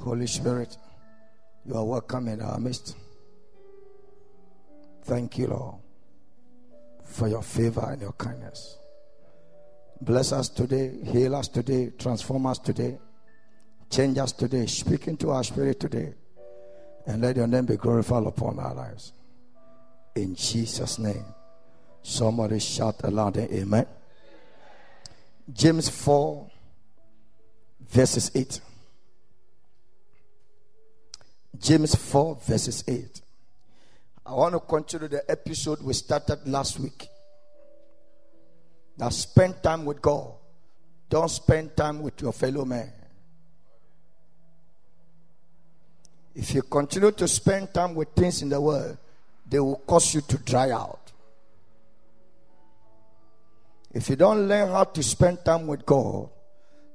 Holy Spirit, you are welcome in our midst. Thank you, Lord, for your favor and your kindness. Bless us today, heal us today, transform us today, change us today, speak into our spirit today, and let your name be glorified upon our lives. In Jesus' name. Somebody shout aloud, Amen. James 4, verses 8. James 4, verses 8. I want to continue the episode we started last week. Now, spend time with God. Don't spend time with your fellow man. If you continue to spend time with things in the world, they will cause you to dry out. If you don't learn how to spend time with God,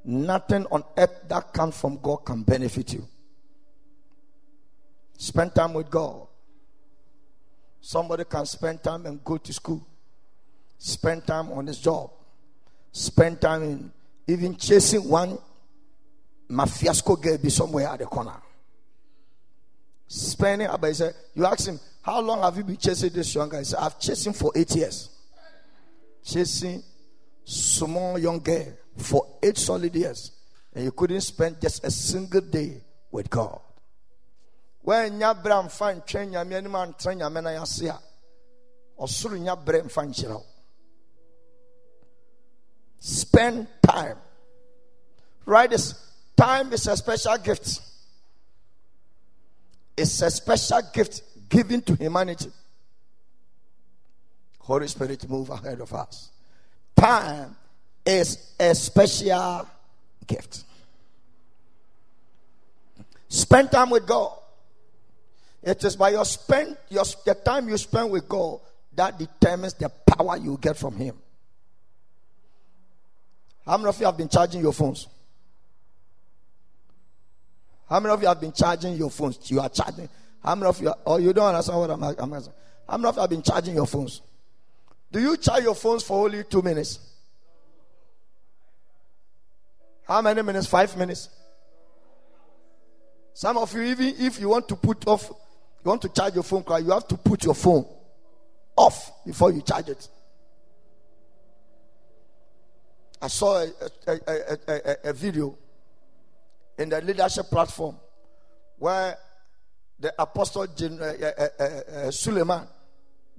nothing on earth that comes from God can benefit you. Spend time with God. Somebody can spend time and go to school, spend time on his job, spend time in even chasing one mafiasco girl be somewhere at the corner. Spending, but he said, you ask him, how long have you been chasing this young guy? He said, I've chased him for eight years. Chasing small young girl for eight solid years. And you couldn't spend just a single day with God. Woanya berɛ mfa ntwɛn nyame anim antra nyame no ase a ɔsoro nya berɛ mfa nkyerɛ wo. Spend time. Right this time is a special gift. It's a special gift given to humanity. Holy spirit move ahead of us. Time is a special gift. Spend time with god it is by your spend your the time you spend with God that determines the power you get from Him. How many of you have been charging your phones? How many of you have been charging your phones? You are charging. How many of you? Are, oh, you don't understand what I'm, I'm asking. How many of you have been charging your phones? Do you charge your phones for only two minutes? How many minutes? Five minutes. Some of you, even if you want to put off you want to charge your phone, you have to put your phone off before you charge it. I saw a, a, a, a, video in the leadership platform where the apostle uh, uh, uh, Suleman,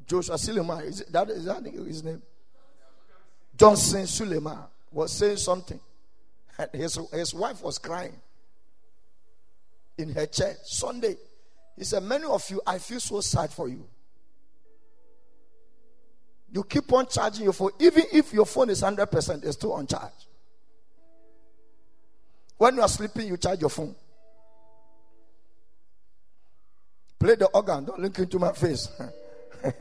Joshua Suleman, is that, is that his name? Johnson Suleman was saying something. And his, his wife was crying in her chair Sunday. He said, Many of you, I feel so sad for you. You keep on charging your phone, even if your phone is 100%, it's still on charge. When you are sleeping, you charge your phone. Play the organ, don't look into my face.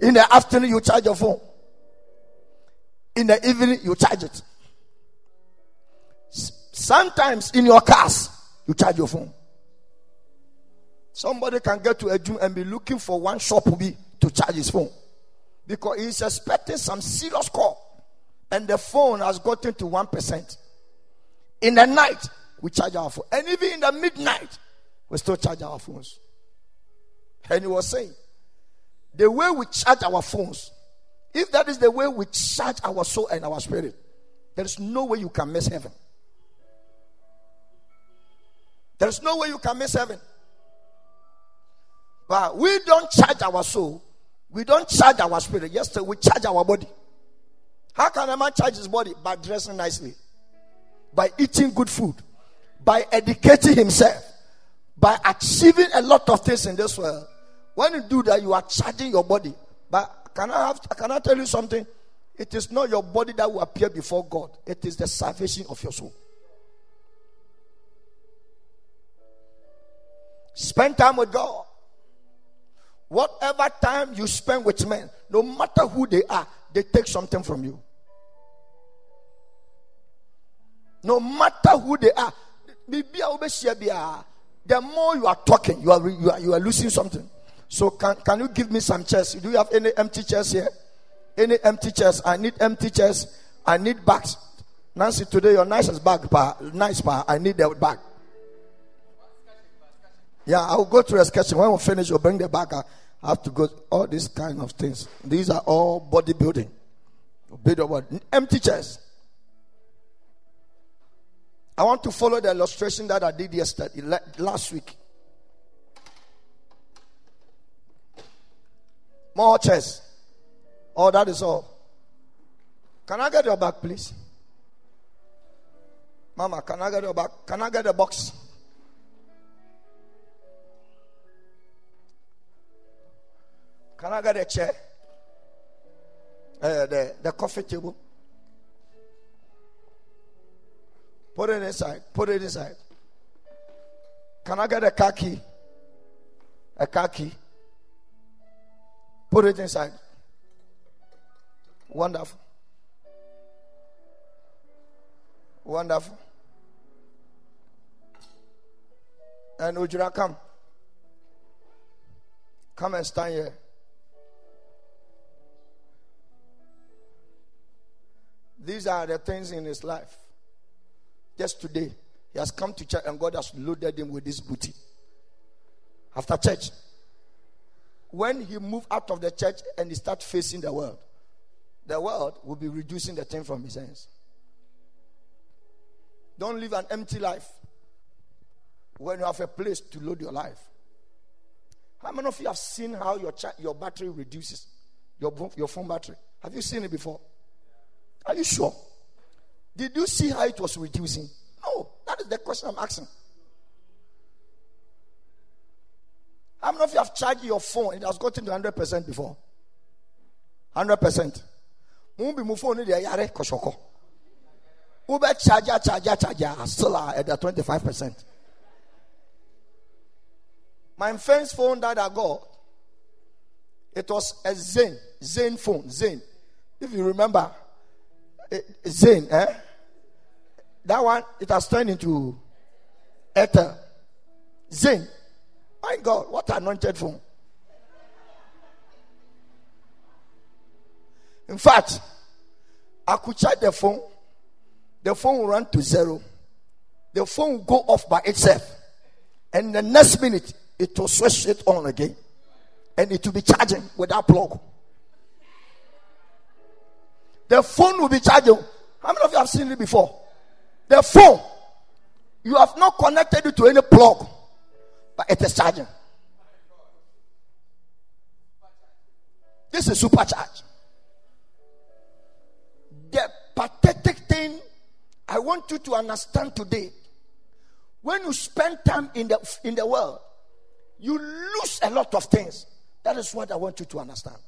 In the afternoon, you charge your phone. In the evening, you charge it. Sometimes in your cars, you charge your phone. Somebody can get to a gym and be looking for one shop to charge his phone because he's expecting some serious call, and the phone has gotten to one percent. In the night, we charge our phone, and even in the midnight, we still charge our phones. And he was saying, the way we charge our phones, if that is the way we charge our soul and our spirit, there is no way you can miss heaven. There's no way you can miss heaven. But we don't charge our soul. We don't charge our spirit. Yes, we charge our body. How can a man charge his body? By dressing nicely, by eating good food, by educating himself, by achieving a lot of things in this world. When you do that, you are charging your body. But can I have can I tell you something? It is not your body that will appear before God, it is the salvation of your soul. Spend time with God. Whatever time you spend with men, no matter who they are, they take something from you. No matter who they are, the more you are talking, you are, you are, you are losing something. So, can, can you give me some chairs? Do you have any empty chairs here? Any empty chairs? I need empty chairs. I need bags. Nancy, today your nicest bag, pa, nice pa. I need that bag. Yeah, I'll go to a sketch. When we finish, you'll bring the bag. I have to go. All these kind of things. These are all bodybuilding. Bit of empty chairs. I want to follow the illustration that I did yesterday, last week. More chairs. Oh, that is all. Can I get your bag, please? Mama, can I get your bag? Can I get a box? Can I get a chair? Uh, the, the coffee table. Put it inside. Put it inside. Can I get a car key? A car key. Put it inside. Wonderful. Wonderful. And Ujira, come. Come and stand here. These are the things in his life. Just today, he has come to church and God has loaded him with this booty. After church, when he move out of the church and he start facing the world, the world will be reducing the thing from his hands. Don't live an empty life when you have a place to load your life. How many of you have seen how your, cha- your battery reduces? Your, your phone battery. Have you seen it before? Are you sure? Did you see how it was reducing? No, that is the question I'm asking. How many of you have charged your phone? It has gotten to 100% before. 100%. Mumbi mu phone de yare koshoko. Ube charger, charger, charger, still at the 25%. My first phone that I got, it was a Zen, Zen phone, Zen. If you remember, Zain, eh? That one, it has turned into Airtel. Zain. My God, what anointed phone. In fact, I could charge the phone. The phone will run to zero. The phone will go off by itself. And the next minute, it will switch it on again. And it will be charging without plug. The phone will be charging. How many of you have seen it before? The phone, you have not connected it to any plug, but it is charging. This is supercharge. The pathetic thing I want you to understand today when you spend time in the in the world, you lose a lot of things. That is what I want you to understand.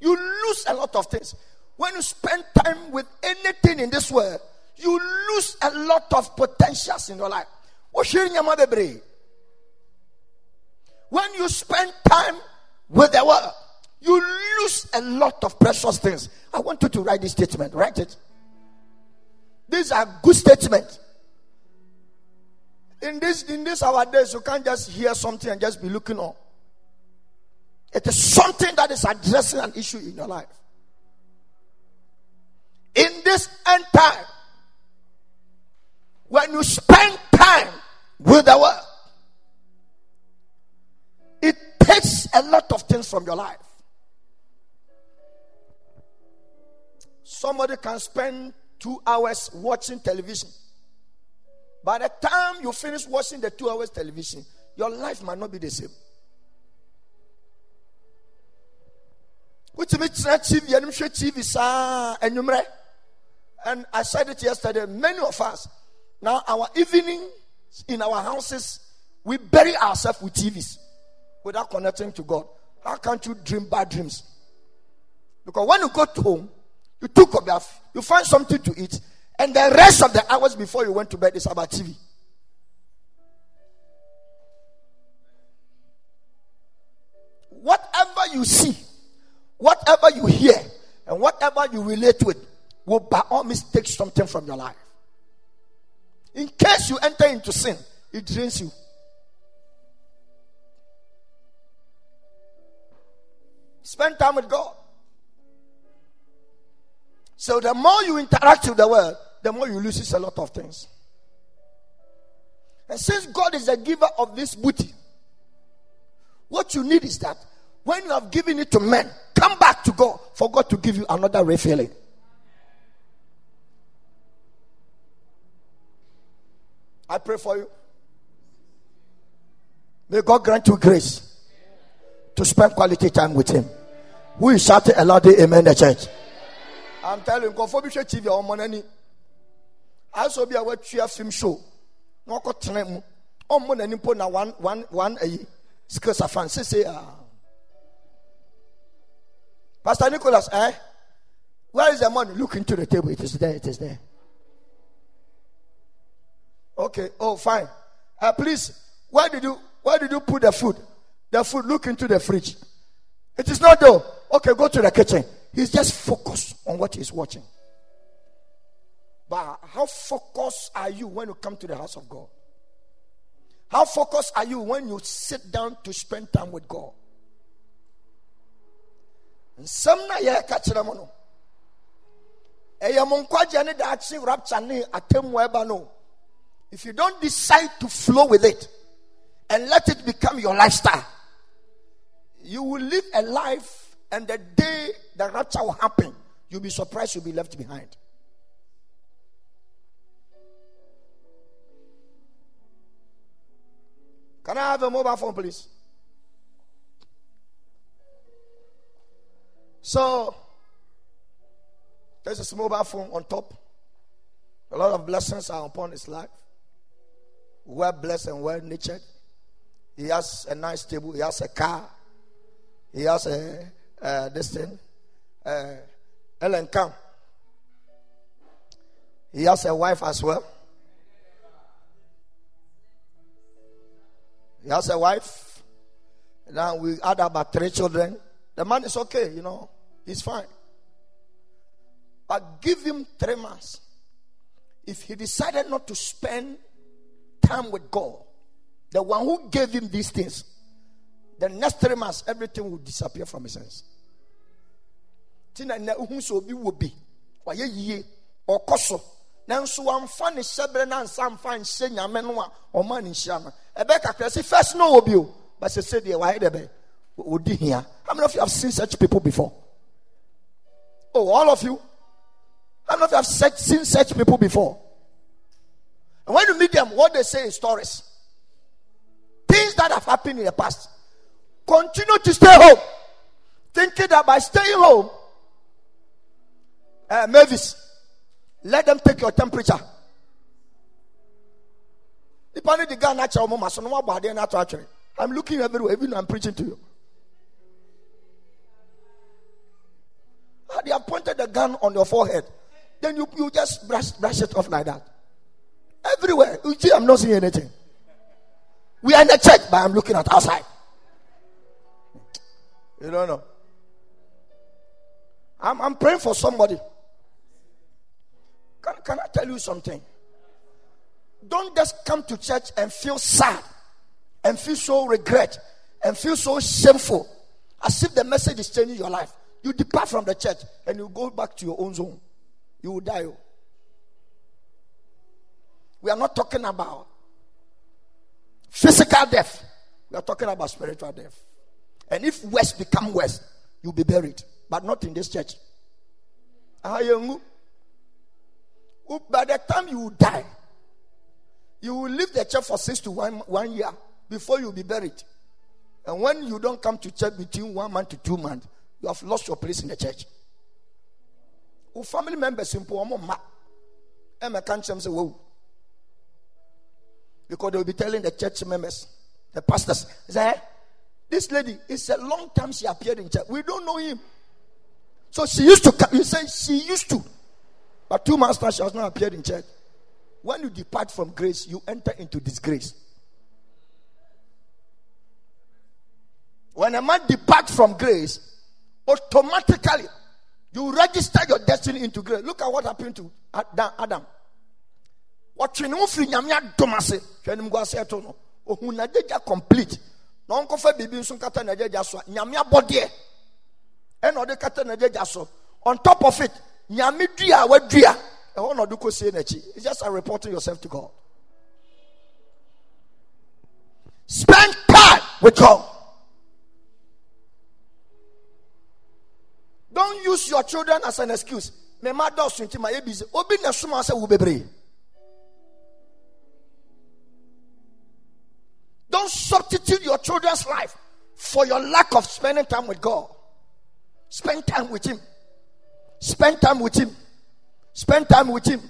You lose a lot of things. When you spend time with anything in this world, you lose a lot of potentials in your life. When you spend time with the world, you lose a lot of precious things. I want you to write this statement. Write it. These are good statements. In this in this our days, you can't just hear something and just be looking on. It is something that is addressing an issue in your life. In this end time, when you spend time with the world, it takes a lot of things from your life. Somebody can spend two hours watching television. By the time you finish watching the two hours television, your life might not be the same. Wotumi tena tv anim hwɛ tv saa anwummerɛ and i said it yesterday many of us now our evening in our houses we bury ourselves with tvs without connecting to god. How can't you dream bad dreams? Because when you go home, you took a bath, you find something to eat, and the rest of the hours before you went to bed is about TV. Whatever you see, whatever you hear, and whatever you relate with will by all means take something from your life. In case you enter into sin, it drains you. Spend time with God. So the more you interact with the world, the more you lose a lot of things. And since God is the giver of this booty, what you need is that when you have given it to men, come back to God for God to give you another refilling. I pray for you. May God grant you grace to spend quality time with Him. Who is shouting a loud amen the church? I'm telling you, go for TV or money. I saw be a watch film show. No got time. On money na one one one a skills of. Say, ah. Pastor Nicholas, eh? Where is the money? Look into the table. It is there. It is there. Okay. Oh, fine. Uh, please, where did you where did you put the food? The food. Look into the fridge. It is not though. Okay, go to the kitchen. He's just focused on what he's watching. But how focused are you when you come to the house of God? How focused are you when you sit down to spend time with God? Nsɛm na yɛreka kyerɛ mu no. Ɛyɛ mo nkwagye ne daakye rapture ne atemmu ɛba no. If you don't decide to flow with it and let it become your lifestyle you will live a life and the day the rapture will happen you'll be surprised you'll be left behind. Can i have a mobile phone please So there's a mobile phone on top. A lot of blessings are upon his life. Well blessed and well natured. He has a nice table. He has a car. He has a uh, this thing. Uh, Ellen Camp. He has a wife as well. He has a wife. Now we add about three children. The man is okay, you know. He's fine. But give him three months. If he decided not to spend time with God, the one who gave him these things, the next three months, everything will disappear from his hands. nanso wamfa ne hyɛbrɛ na nsa mfa nhyɛ nyame no a ɔma ne nhyira no ɛbɛ kakra sɛ first no wɔ bi but sɛ deɛ wayɛ dɛ bɛ ɔdi hia how many of you have seen such people before Oh, all of you? How many of you have seen such people before? And when you meet them, what they say is stories. Things that have happened in the past. Continue to stay home. Thinking that by staying home, uh, Mavis, let them take your temperature. I'm looking everywhere, even I'm preaching to you. They have pointed the gun on your forehead. Then you, you just brush, brush it off like that. Everywhere. You see, I'm not seeing anything. We are in the church, but I'm looking at outside. You don't know. I'm, I'm praying for somebody. Can, can I tell you something? Don't just come to church and feel sad and feel so regret and feel so shameful as if the message is changing your life. You depart from the church and you go back to your own zone. You will die. We are not talking about physical death. We are talking about spiritual death. And if West become West, you'll be buried. But not in this church. By the time you will die, you will leave the church for six to one, one year before you'll be buried. And when you don't come to church between one month to two months, you have lost your place in the church. Who family members simple ma Emma can't say whoa. Because they will be telling the church members, the pastors, say, this lady is a long time she appeared in church. We don't know him. So she used to come. You say she used to. But two months now, she has not appeared in church. When you depart from grace, you enter into disgrace. When a man departs from grace, automatically you register your destiny into grace. Look at what happened to Adam. Watching no free nyamia domase. Hwenim go ase to no. Ohun na deja complete. Na onkofa bibi nso kata na deja so. Nyamia body. Na ode kata na. On top of it, dua wadua. E ho na do ko say na. It's just a reporting yourself to God. Spend time with God. Don't use your children as an excuse. Me ma do ye busy. Obi na suma bebre. Don't substitute your children's life for your lack of spending time with God. Spend time with Him. Spend time with Him. Spend time with Him.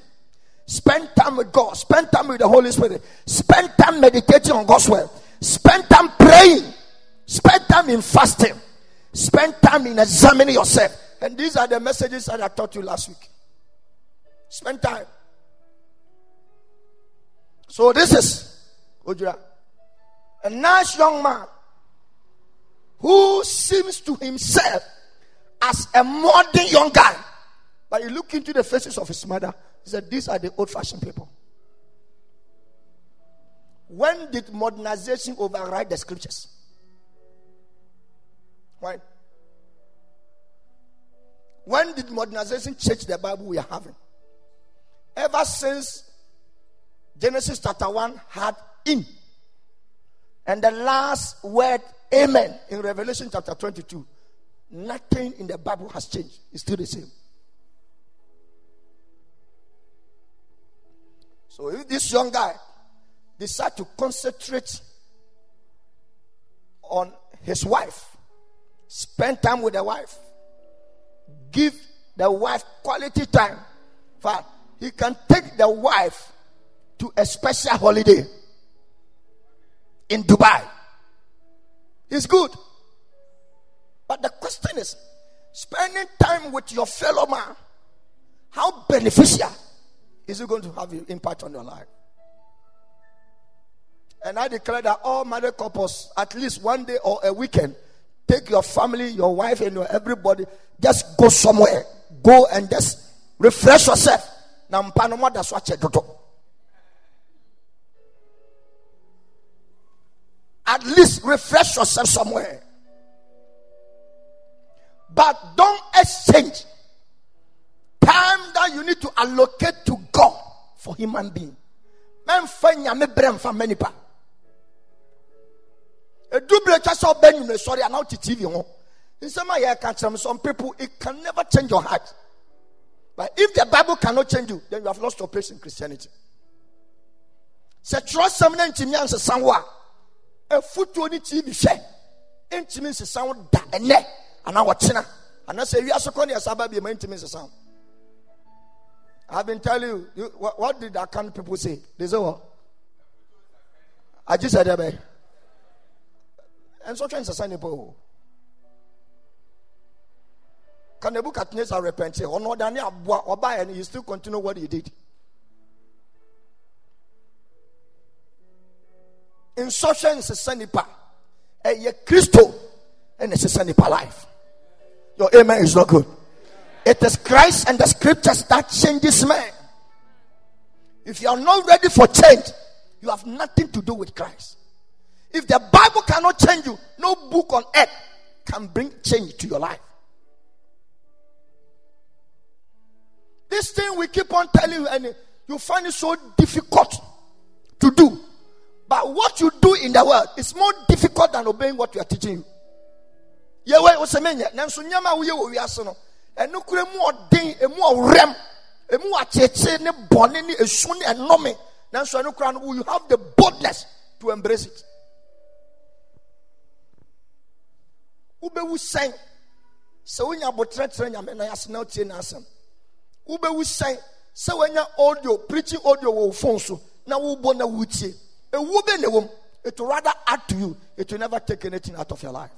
Spend time with God. Spend time with the Holy Spirit. Spend time meditating on God's word. Spend time praying. Spend time in fasting. Spend time in examining yourself. And these are the messages that I taught you last week. Spend time. So this is Ojira a nice young man who seems to himself as a modern young guy. But you look into the faces of his mother, he said, These are the old fashioned people. When did modernization override the scriptures? When? When did modernization change the Bible we are having? Ever since Genesis chapter 1 had in and the last word, Amen, in Revelation chapter 22, nothing in the Bible has changed. It's still the same. So if this young guy decide to concentrate on his wife, spend time with the wife, give the wife quality time, for he can take the wife to a special holiday in Dubai. It's good. But the question is spending time with your fellow man, how beneficial is it going to have an impact on your life? And I declare that all married couples, at least one day or a weekend, take your family, your wife, and your everybody, just go somewhere. Go and just refresh yourself. You do. At least refresh yourself somewhere. But don't exchange time that you need to allocate to God for human being. Men fanya me brem fa many pa. A double chasa ben you sorry and out TV. In some way can some people it can never change your heart. But if the Bible cannot change you, then you have lost your place in Christianity. Say trust some name to me and somewhere afutuo ne tv hwɛ ntumi nsesa wo da ɛnɛ anaa wɔkyena anaasɛ wiase kɔ ne ɛsa ba bi ma ntumi nsesa wo I've been telling you, you what, what did Akan people say? They say what? I just said that. And so trying to sign a Can Nebuchadnezzar repent? Or no, Daniel, or buy and he still continue what he did. nsɔhwɛ nsesa nipa ɛyɛ kristo ɛna ɛsesa life. Your amen is not good. It is christ and the scriptures that changes man. If you are not ready for change you have nothing to do with christ if the bible cannot change you no book on earth can bring change to your life this thing we keep on telling you and you find it so difficult to do but what you do in the world is more difficult than obeying what we are teaching you. Yɛwɛ osɛmɛnyɛ nanso nneɛma a woyɛ wɔ wiase no ɛno mu ɔden emu ɔrɛm emu akyekye ne bɔne ne esu ne ɛnɔme nanso ɛno no you have the boldness to embrace it. Wobɛwu sɛn sɛ wonya abotire nyame na yase na otie n'asɛm. Wobɛwu sɛn sɛ wonya audio preaching audio wɔ phone so na wobɔ na wotie. It will rather add to you. It will never take anything out of your life.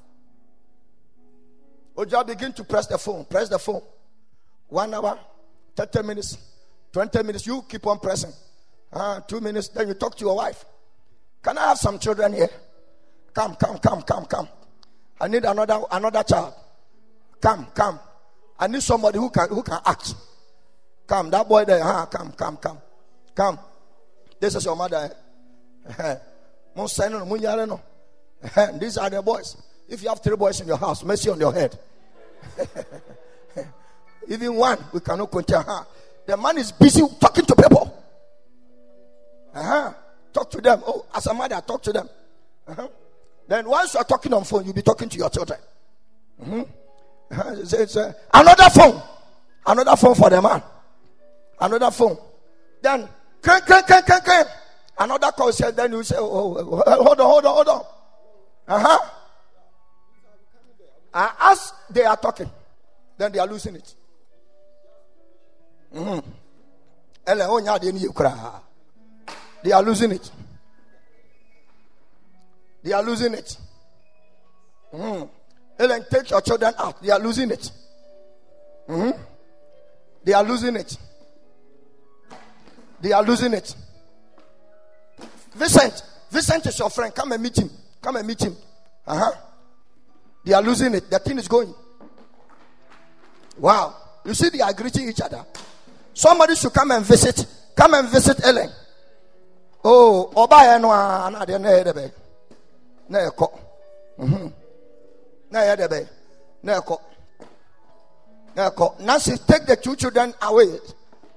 Oja, begin to press the phone. Press the phone. One hour, 30 minutes, 20 minutes. You keep on pressing. Uh, two minutes, then you talk to your wife. Can I have some children here? Come, come, come, come, come. I need another another child. Come, come. I need somebody who can who can act. Come, that boy there. Huh? Come, come, come, come. This is your mother. These are the boys. If you have three boys in your house, mercy on your head. Even one, we cannot contain her. The man is busy talking to people. Uh-huh. Talk to them. Oh, as a mother, talk to them. Uh-huh. Then once you are talking on phone, you'll be talking to your children. Mm-hmm. Uh-huh. It's, it's, uh, another phone. Another phone for the man. Another phone. Then, crank, crank, crank, crank, crank. Another call said, then you say, oh, oh, oh, hold on, hold on, hold on. Uh huh. And as they are talking, then they are losing it. Mm-hmm. They are losing it. They are losing it. Mm-hmm. Ellen, take your children out. They are losing it. Mm-hmm. They are losing it. They are losing it. Vincent, Vincent is your friend. Come and meet him. Come and meet him. Uh huh. They are losing it. The thing is going. Wow. You see, they are greeting each other. Somebody should come and visit. Come and visit Ellen. Oh, Oba de na eko. Mhm. Na yede be. Na eko. Na eko. Nancy, take the two children away.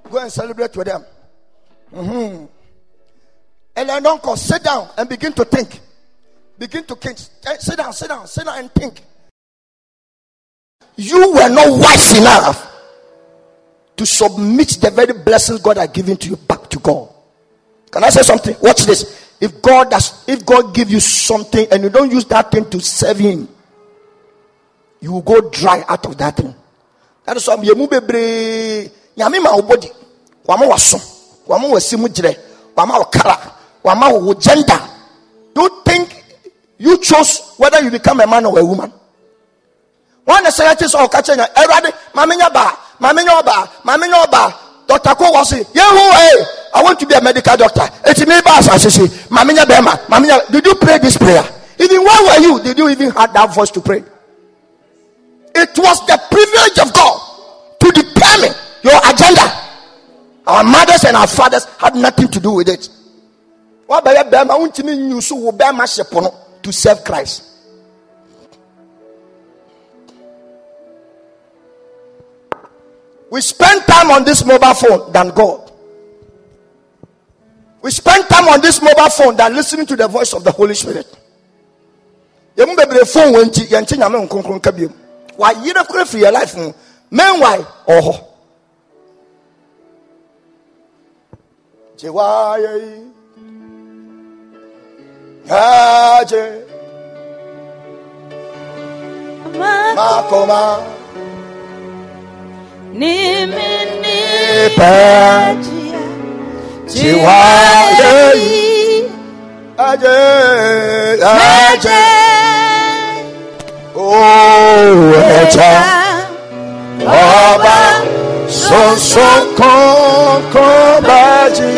Go and celebrate with them. Mhm. Ellen, uncle, sit down and begin to think. Begin to think. Eh, sit down, sit down, sit down and think. You were not wise enough to submit the very blessings God has given to you back to God. Can I say something? Watch this. If God does, if God give you something and you don't use that thing to serve Him, you will go dry out of that thing. That is why yemu bebree nyame ma wo body wama waso wama wasimu jire wama wakara wama wo gender. You think you chose whether you become a man or a woman? One of the scientist or catching everybody, maminya ba, maminya ba, maminya ba. Dr. Ko was saying, hey, eh, I want to be a medical doctor. It's me, boss. I say, Maminya Bema, Maminya, did you pray this prayer? Even where were you? Did you even have that voice to pray? It was the privilege of God to determine your agenda. Our mothers and our fathers had nothing to do with it to serve christ we spend time on this mobile phone than god. We spend time on this mobile phone than listening to the voice of the holy spirit. Yɛmu bebree phone wɔ nti yɛnte nyame nkronkron ka biom. Wayerɛ kora firi yɛ life mu meanwhile oh. hɔ gye waayɛ yi. Haje Makoma Nimini Pajia Chiwaye Aje Aje Oh Echa Oba Son son kon kon baji.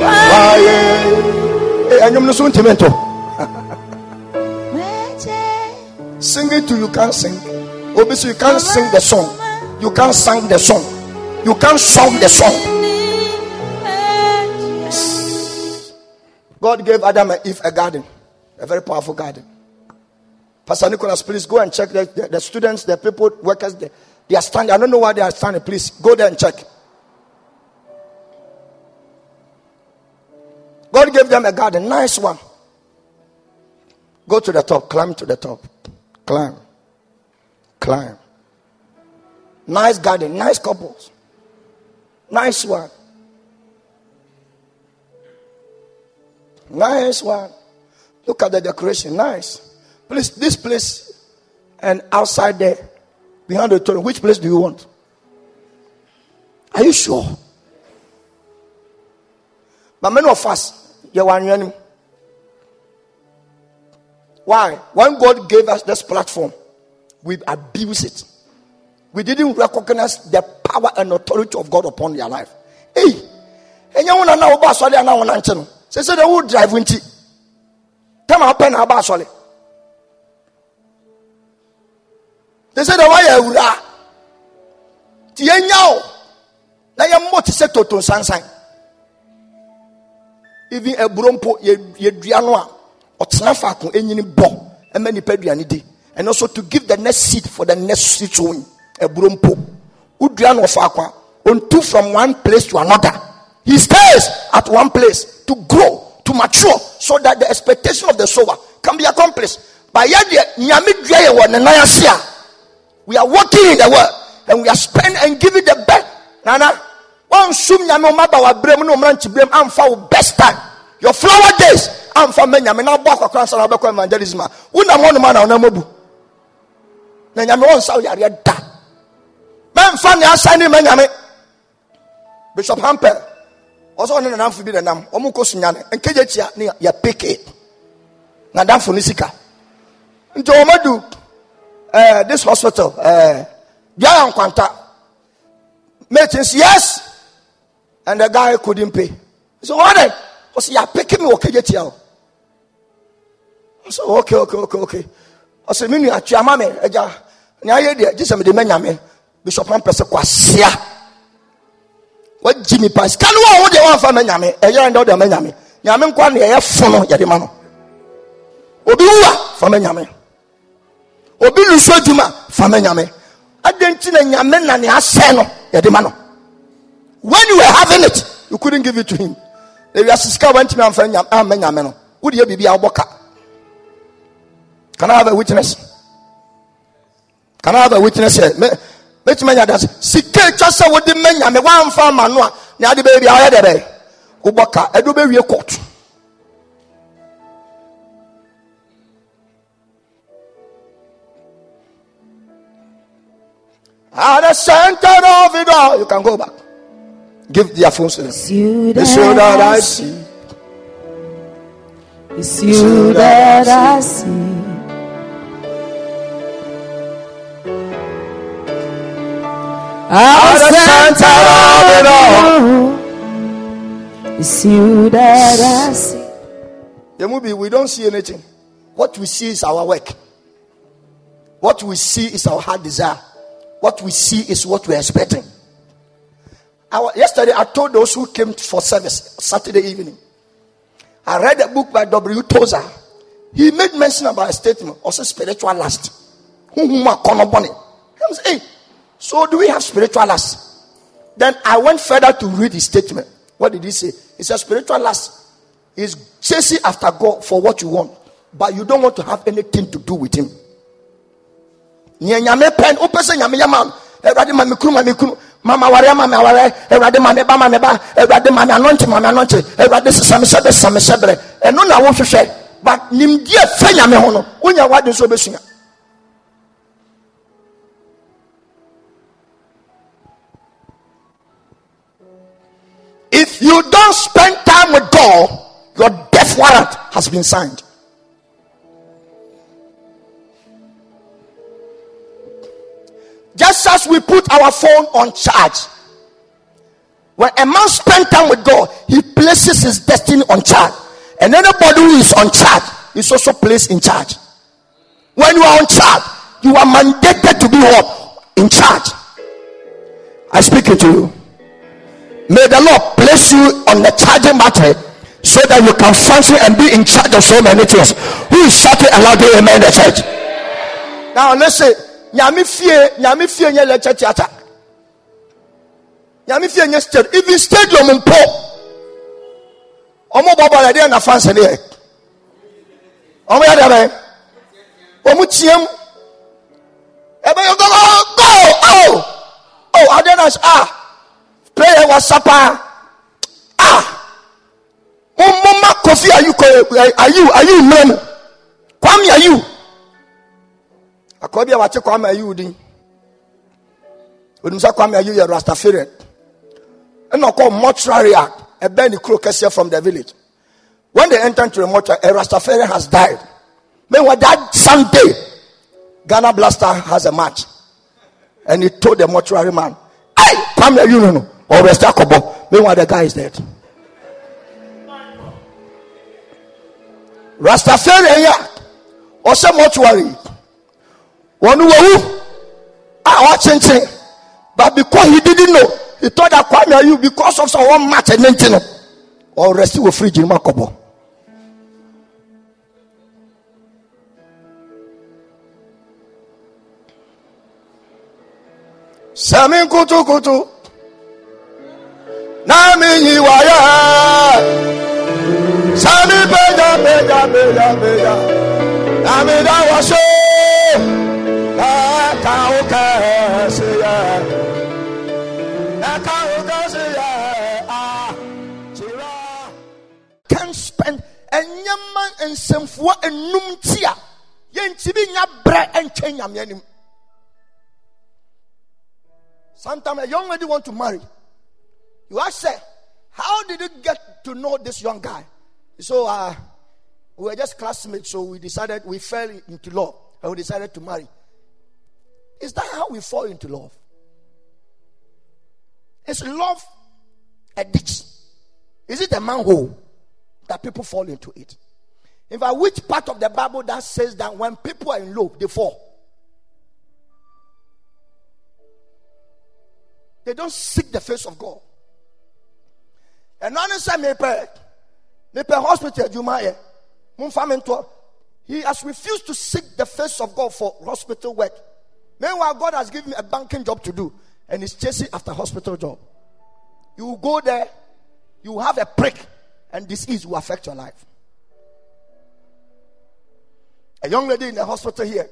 Waye ɛnyɛm eh, no so ntumi nto sing it to you can't sing. So you can't sing the song you can't sing the song. You can't song the song. God gave Adam and Eve a garden a very powerful garden. Pastor Nicholas please go and check the, the, the students the people workers they, they are standing. I don't know why they are standing. Please go there and check. God gave them a garden, nice one. Go to the top, climb to the top, climb, climb. Nice garden, nice couples, nice one. Nice one. Look at the decoration, nice. Please, this place and outside there, behind the throne, which place do you want? Are you sure? But many of us, you are Why? When God gave us this platform, we abuse it. We didn't recognize the power and authority of God upon their life. Hey, and you want to know about Soli and I want to know. Say, they would drive into. Come up and about Soli. They said, why you are. Tianyao. Na mo te se toto sansan. Even a brompo ye dua no a ɔtena faako enyini bɔ ɛmɛ nipa aduane di and also to give the next seed for the next seed eburo mpo udua no ɔfaako a ontu from one place to another. He stays at one place to grow to mature so that the expectation of the sower can be accomplished. But yet a we are working in the world and we are spending and giving the best. Nana wɔn nsum nyame wɔn aba wɔ abirem ne wɔn mmeranteɛ birem amfa wo best time. Your flower days amfa mɛ nyame na abɔ akɔkora nsa na ɔbɛkɔ evangelism a wonam hɔ nom a na ɔnam abu. Na nyame wɔn nsa yareɛ da mɛmfa ne asa ne ma nyame. Bishop hampel ɔsɛ ɔne nanamfo bi nanam ɔmo kɔ sunyane nkegye kyia ne yɛ peke nadamfo no sika. Nti ɔmadu uh, this hospital uh, biara nkwanta. Mates yes! And the guy couldn't pay. So what then? Ɔsɛ yɛ peke me wɔ kegye tia o ɔsɛ okay okay okay okay. Ɔsɛ me nua tua ma me agya nea ayɛ deɛ gye sɛ mede ma nyame bishop ampɛ sɛ kwasea wagyi nipa sika no wa wo deɛ wamfa ma nyame? Ɛyɛ ndɛ wode ma nyame. Nyame nkwa ne eh, ɛyɛ fo no yɛde ma no. Obi wu a fa ma nyame. Obi lusu adwuma fa ma nyame. Adɛn nti na nyame na ne asɛe no yɛde ma no. When you were having it you couldn't give it to him. Ewiase sika wantumi amfa amma nyame no? Wode yɛ biribi a wobɔ ka can i have a witness? Can i have a witness here mɛtumi anya danse sika etwa sɛ wode ma nyame woamfa ama no a ne ade bɛyɛ bia ɔyɛ dɛ bɛyɛ wobɔ ka ɛde wobɛwie court At the center of it all, you can go back. Give their phones to them. It's you It's you that I see. It's you that I see. At the center of it all. It's you that I see. The movie, we don't see anything. What we see is our work. What we see is our heart desire. What we see is what we're expecting. Our, yesterday, I told those who came for service Saturday evening. I read a book by W. Tozer. He made mention about a statement, also spiritual was, hey, so do we have spiritual lust? Then I went further to read his statement. What did he say? He said, spiritual lust is chasing after God for what you want, but you don't want to have anything to do with Him. Nyame pɛ no wopɛ sɛ nyame yɛ ma no awurade ma me ma me mama ware ma me aware awurade ma me ba ma me ba awurade ma me anɔnkye me ho no wonya wade nso wobɛsua if you don't spend time with god your death warrant has been signed Just as we put our phone on charge. When a man spends time with God, he places his destiny on charge. And anybody who is on charge is also placed in charge. When you are on charge, you are mandated to be what? In charge. I speak it to you. May the Lord place you on the charging battery so that you can function and be in charge of so many things. Who is shouting aloud, amen, the church? Now, listen. Nyame fie nyame fie nyɛ lecture theatre nyame fie nyɛ stage. Even stadium mpo ɔmo bɔ bɔɔl ɛdeɛ na fans ne yɛ ɔmo yɛ dɛbɛ ɔmo tiam ɛbɛyɛ go go go. Oh oh adeɛ na ah player wa sapa ah! Mo mo ma kofi ayu ko ayu ayu mmerɛ mu kwame ayu akɔrɔ bi a wate kwame ayi din onim sɛ kwame ayi yɛ rastafarian? Ɛna ɔkɔ mortuary a ɛbɛn ne kuro from the village. When they enter into the mortuary a rastafarian has died. Meanwhile that sunday Ghana Blaster has a match. And he told the mortuary man, Hey, come here, you know, or rest Akobo. Meanwhile, the guy is dead. Rastafarian, or some mortuary. One who are watching, but because he didn't know, he thought that Kwame you because of some one match and then or rest will free Jim Akobo. Sami kutu kutu. Nami yiwaya. Sami beja beja beja beja. Nami da washo. Eka oka siya. Eka oka siya. Ah. Chira. Can spend enyama nsɛmfoɔ enum ti a yɛntumi nya brɛ anim. Sometimes a young lady want to marry. You ask her, how did you get to know this young guy? So uh, we were just classmates, so we decided we fell into love and we decided to marry. Is that how we fall into love? Is love a ditch? Is it a manhole that people fall into it? In fact, which part of the Bible that says that when people are in love, they fall? They don't seek the face of God. And none say me pay. Me pay hospital Jumaye. Mumfamento. He has refused to seek the face of God for hospital work. Meanwhile, God has given me a banking job to do, and he's chasing after hospital job. You go there, you have a prick, and disease will affect your life. A young lady in the hospital here,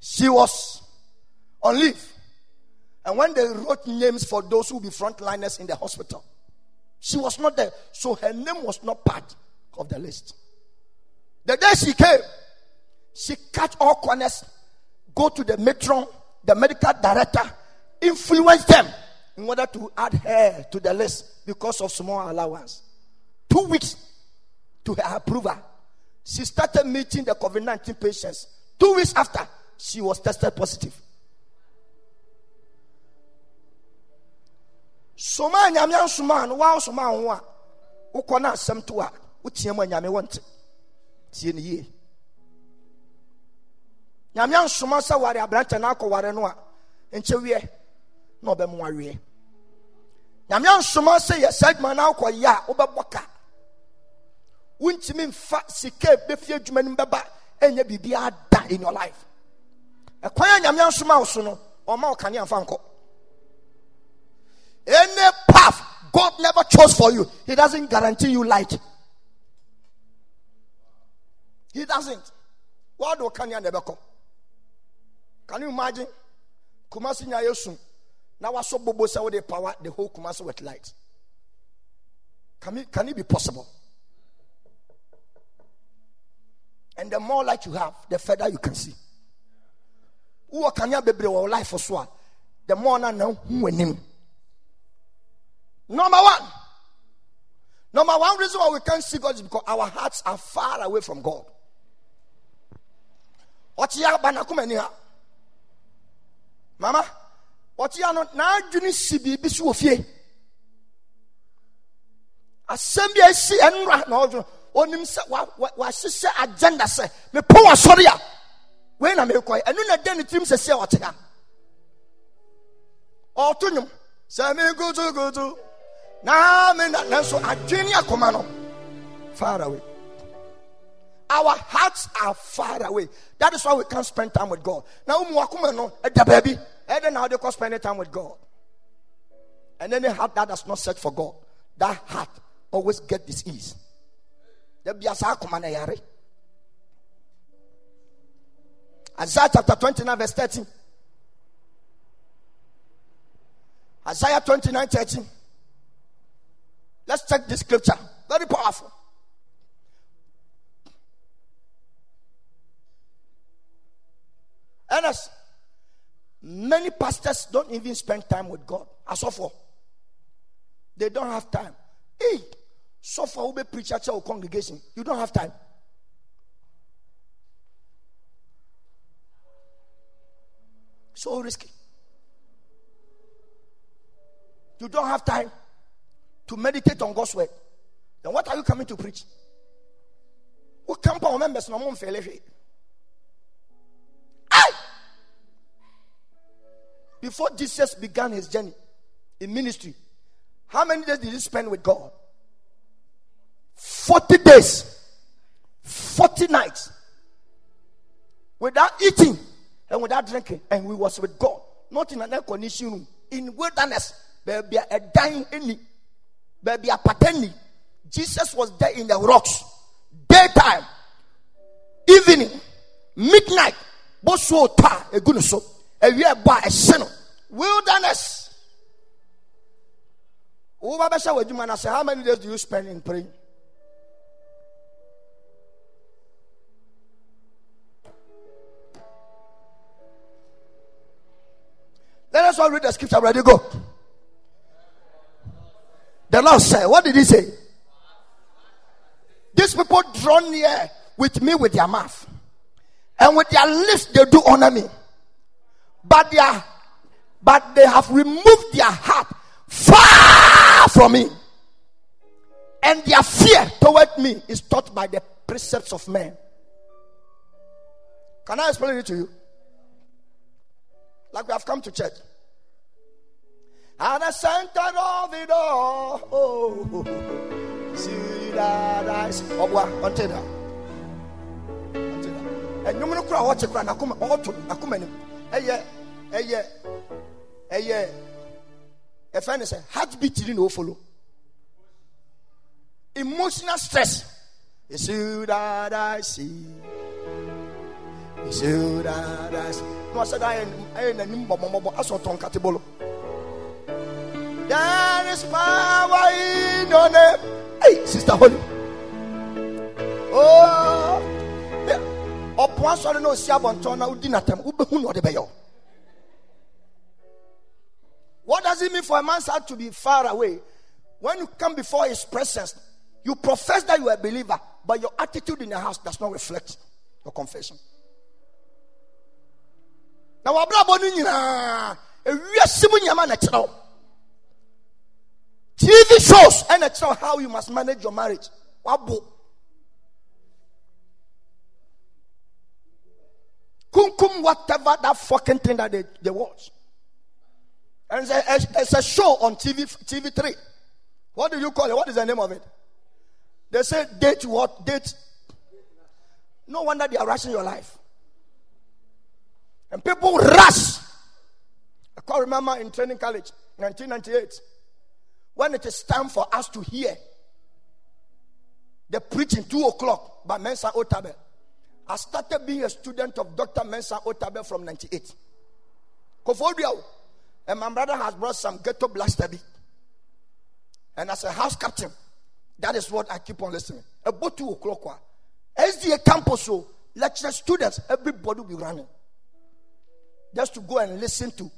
she was on leave. And when they wrote names for those who be frontliners in the hospital, she was not there. So her name was not part of the list. The day she came, she cut all corners, go to the matron, the medical director, influence them in order to add her to the list because of small allowance. Two weeks to her approval. She started meeting the COVID 19 patients. Two weeks after, she was tested positive. Soma nyame ansoma no wa soma ho a wokɔ na asɛm to a wotia mu nyame wɔnte tie ne yie. Nyame ansoma sɛ ware aberantɛ no akɔware no a nkyɛ wiɛ na ɔbɛmo aweɛ. Nyame ansoma sɛ yɛ saa adwuma no akɔyɛ a wobɛbɔ ka. Wontumi mfa sika bɛfie adwuma no bɛba ɛnyɛ biribiaa da in your life. Ɛkwan a nyame ansoma wo so no ɔma wo mfa nkɔ any path God never chose for you, He doesn't guarantee you light. He doesn't. What do can you never come? Can you imagine? Kumasi nya yesu. Now was so bobo say the power the whole Kumasi with light. Can it can it be possible? And the more light you have, the further you can see. Who can you be life for so? The more now who him. Number one. Number one reason why we can't see God is because our hearts are far away from God. Mama, ɔtia no n'adwene si biribi so wɔ fie. Asɛm bi a esi ɛnura na ɔdwo onim sɛ wa wa wahyehyɛ agenda sɛ mepɔ wɔ asɔre a wei na mekɔ ɛnu na den ne tirim sɛ sɛ ɔte ha. Ɔto nwom sɛ mi kutukutu. Na me na nanso adwene akoma far away. Our hearts are far away. That is why we can't spend time with god. Now umu akoma no ɛda baabi ɛdɛ spend time with god. And any heart that does not search for god that heart always get disease. Dabi asa akoma na Isaiah chapter 29 verse 13 Isaiah 29 13 Let's check this scripture. Very powerful. Ernest, many pastors don't even spend time with God. As of for they don't have time. Hey, so far we preach at your congregation. You don't have time. So risky. You don't have time to meditate on God's word. Then what are you coming to preach? What camp on members? No more Before Jesus began his journey in ministry, how many days did he spend with God? 40 days, 40 nights, without eating and without drinking, and we was with God, not in an air conditioned room, in wilderness, baby a dying any, baby a pateni. Jesus was there in the rocks, daytime, evening, midnight, both so ta a good so a year by a sin, wilderness. How many days do you spend in praying? Let us all read the scripture. Ready, go. The Lord said, What did he say? These people draw near with me with their mouth, and with their lips they do honor me. But they are, but they have removed their heart far from me. And their fear toward me is taught by the precepts of men. Can I explain it to you? Like we have come to church. At the center of it all. Oh, see that eyes. Oh, what? Until that. Until that. And you know, cry, watch it, cry. Nakuma, auto, Nakuma. Eh, yeah, eh, yeah, eh, yeah. A friend heartbeat didn't follow. Emotional stress. You see that I see. You see that I see. No, I said, I ain't a nimbo, I saw Tom Catibolo. There is power in your name. Hey, Sister Holly. Oh, ọ̀pọ̀ asọ̀rọ̀ náà si abọ̀ntàn náà ó di nàtẹ̀m hu ní ọ̀dẹ̀ bẹ̀ yọ. What does it mean for a man's heart to be far away? When you come before his presence, you profess that you are a believer, but your attitude in the house does not reflect your confession. Now, wabrabọ ni nyinaa ewiase mu nyama na kyerɛw. TV shows and it's not how you must manage your marriage. Wabo. Kumkum, whatever that fucking thing that they, they watch. And it's a, it's a show on TV, TV3. What do you call it? What is the name of it? They say date what? Date. No wonder they are rushing your life. And people rush. I can't remember in training college, 1998 when it is time for us to hear the preaching two o'clock by Mensa Otabil. I started being a student of Dr. Mensa Otabil from 98. Kofodio. And my brother has brought some ghetto blaster And as a house captain, that is what I keep on listening. About two o'clock. SDA campus, so lecture students, everybody will be running. Just to go and listen to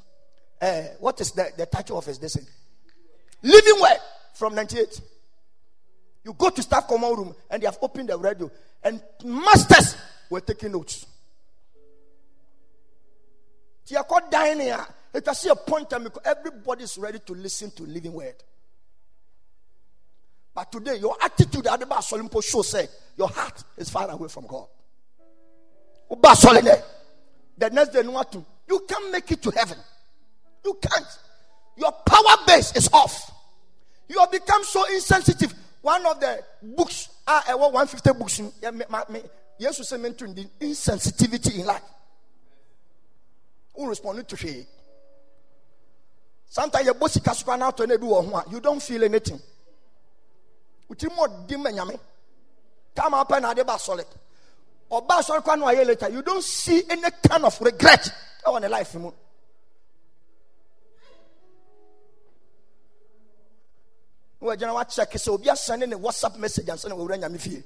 uh, what is the, the title of his lesson? Living Word from 98. You go to staff common room and they have opened the radio and masters were taking notes. You are dying here. It was a point time everybody is ready to listen to living word. But today, your attitude at the Basolimpo show say your heart is far away from God. The next day, you can't make it to heaven. You can't. Your power base is off. You have become so insensitive. One of the books, ah, uh, 150 books, yes, you say mentoring the insensitivity in life. Who responded to she? Sometimes your bossy cascran out and you don't feel anything. Come up and adeba solid. Or bass or later, you don't see any kind of regret on a life. Wɔgyina wakyɛke sɛ obi asɛne ne whatsapp message ansa na wɔwura nyame fie.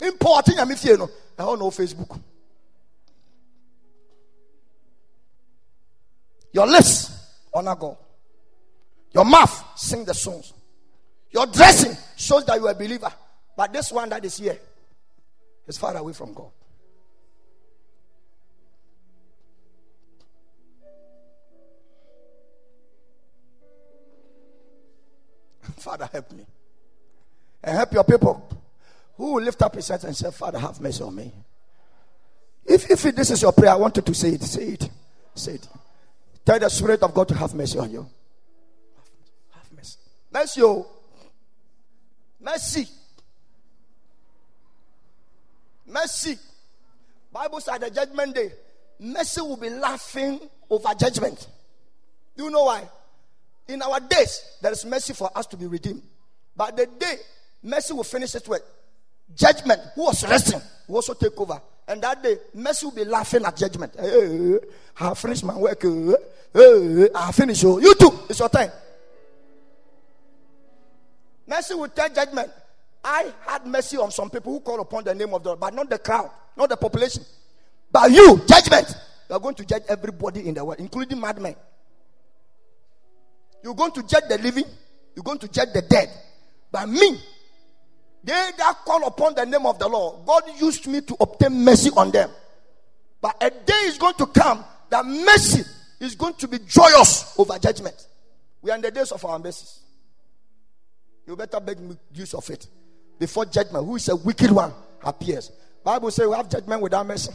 Import nyame fie no. Ɛhɔ na wɔ facebook. Your lips honor god. Your mouth sing the songs. Your dressing shows that you are a believer but this one that is here is far away from god Father, help me. And help your people who will lift up his hands and say, Father, have mercy on me. If, if this is your prayer, I want you to say it. Say it. Say it. Tell the Spirit of God to have mercy on you. Have mercy. Mercy. Oh. Mercy. Mercy. Bible said the judgment day, mercy will be laughing over judgment. Do you know why? In our days, there is mercy for us to be redeemed. But the day mercy will finish its work, judgment, who was resting, will also take over. And that day, mercy will be laughing at judgment. Hey, I have finished my work. Hey, I finished. Oh, you too. It's your time. Mercy will tell judgment. I had mercy on some people who call upon the name of the Lord, but not the crowd, not the population. But you, judgment, you are going to judge everybody in the world, including madmen. You're going to judge the living, you're going to judge the dead. But me, they that call upon the name of the Lord, God used me to obtain mercy on them. But a day is going to come that mercy is going to be joyous over judgment. We are in the days of our mercies. You better make use of it before judgment. Who is a wicked one appears? Bible says we have judgment without mercy.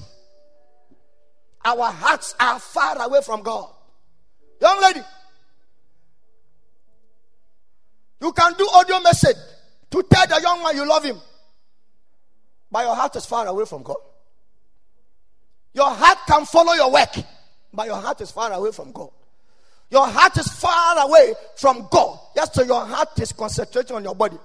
Our hearts are far away from God. Young lady, you can do audio message to tell the young man you love him, but your heart is far away from God. Your heart can follow your work, but your heart is far away from God. Your heart is far away from God. Yes, so your heart is concentrating on your body.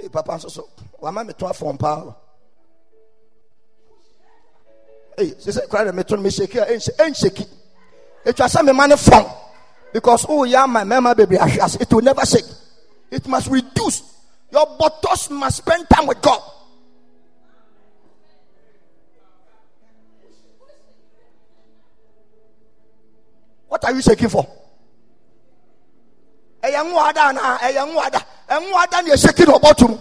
Hey, Papa, so so. Why am I phone power? Hey, she said, "Cry me to me shake here, ain't shaky." It was some money from because oh yeah, my mama baby, it will never shake. It must reduce. Your buttocks must spend time with God. What are you shaking for? ɛyɛ nwoada anaa ɛyɛ nwoada nwoada na yɛhyɛ na ɔbɔto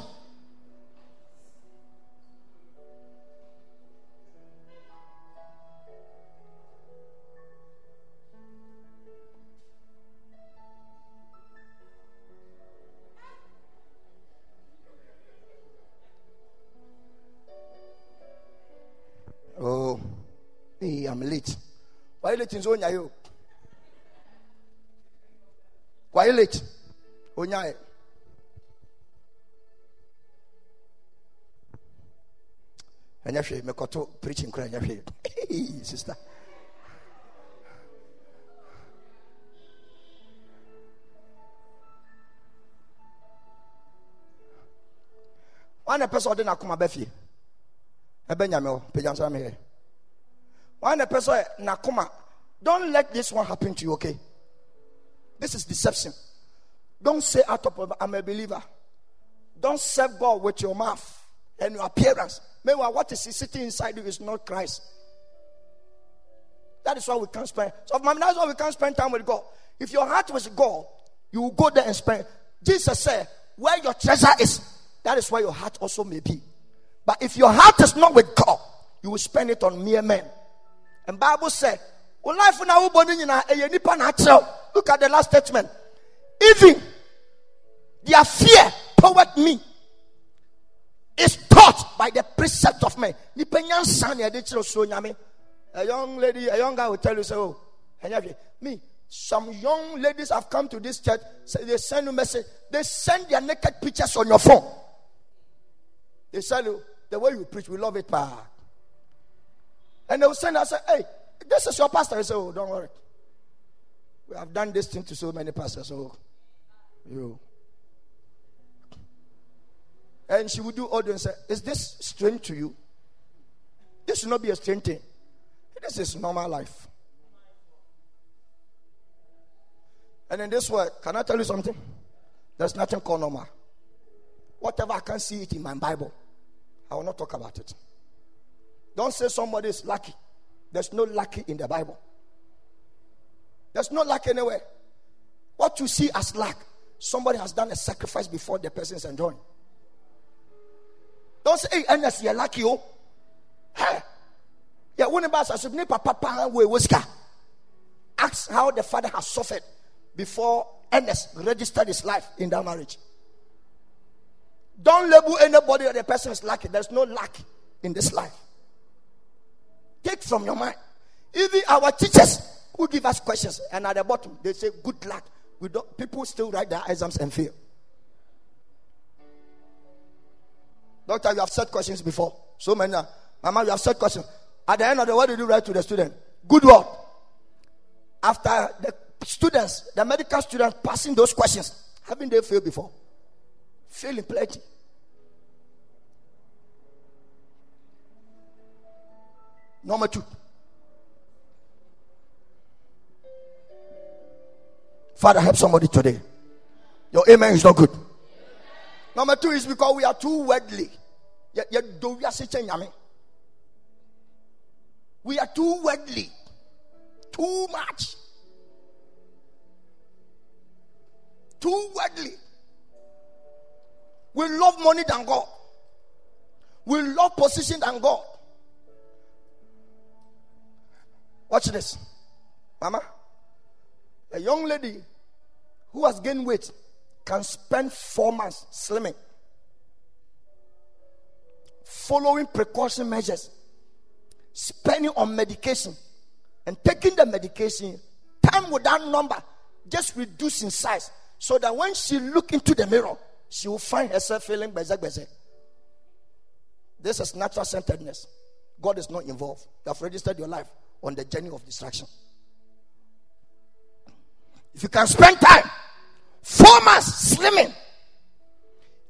I'm late. Why late in Zonya? Wayɛ late? Onyae eh? ɛnyɛ hwee mekɔto preaching kora sister. Wane pɛ sɛ ɔde n'akoma bɛ fie ɛbɛ nyame hɔ pagyansa mehɛ wane pɛ sɛ eh, n'akoma don't let this one happen to you okay this is deception. Don't say out of I'm a believer. Don't serve God with your mouth and your appearance. Meanwhile, what is sitting inside you is not Christ. That is why we can't spend. So, that's why we can't spend time with God. If your heart was God, you will go there and spend. Jesus said, "Where your treasure is, that is where your heart also may be." But if your heart is not with God, you will spend it on mere men. And Bible said, life now eh, Look at the last statement. Even their fear toward me is taught by the precept of men. A young lady, a young guy will tell you, so, oh, me, some young ladies have come to this church, say they send you message, they send their naked pictures on your phone. They tell you, the way you preach, we love it, pa. And they will send us, hey, this is your pastor. I say, oh, don't worry. We have done this thing to so many pastors. So, you. And she would do audio and say, Is this strange to you? This should not be a strange thing. This is normal life. And in this world, can I tell you something? There's nothing called normal. Whatever I can see it in my Bible, I will not talk about it. Don't say somebody is lucky. There's no lucky in the Bible. There's no lack anywhere. What you see as lack, somebody has done a sacrifice before the person is enjoying. Don't say, hey, Ernest, you're lucky, oh. Hey. Yeah, ne ba asase papa ask how the father has suffered before Ernest registered his life in that marriage. Don't label anybody that the person is lucky. There's no luck in this life. Take from your mind. Even our teachers who give us questions, and at the bottom they say good luck. We don't, people still write their exams and fail. Doctor, you have said questions before. So many. Mama, you have said questions. At the end of the what did you write to the student? Good work. After the students, the medical students passing those questions, haven't they failed before? Failing plenty. Number two. Father, help somebody today. Your amen is not good. Number two is because we are too worldly. We are too worldly. Too much. Too worldly. We love money than God. We love position than God. Watch this. Mama, a young lady who has gained weight can spend four months slimming, following precaution measures, spending on medication, and taking the medication, time without number, just reduce in size, so that when she look into the mirror, she will find herself feeling bezek bezek. This is natural centeredness. God is not involved. You have registered your life on the journey of distraction. If you can spend time, four months slimming,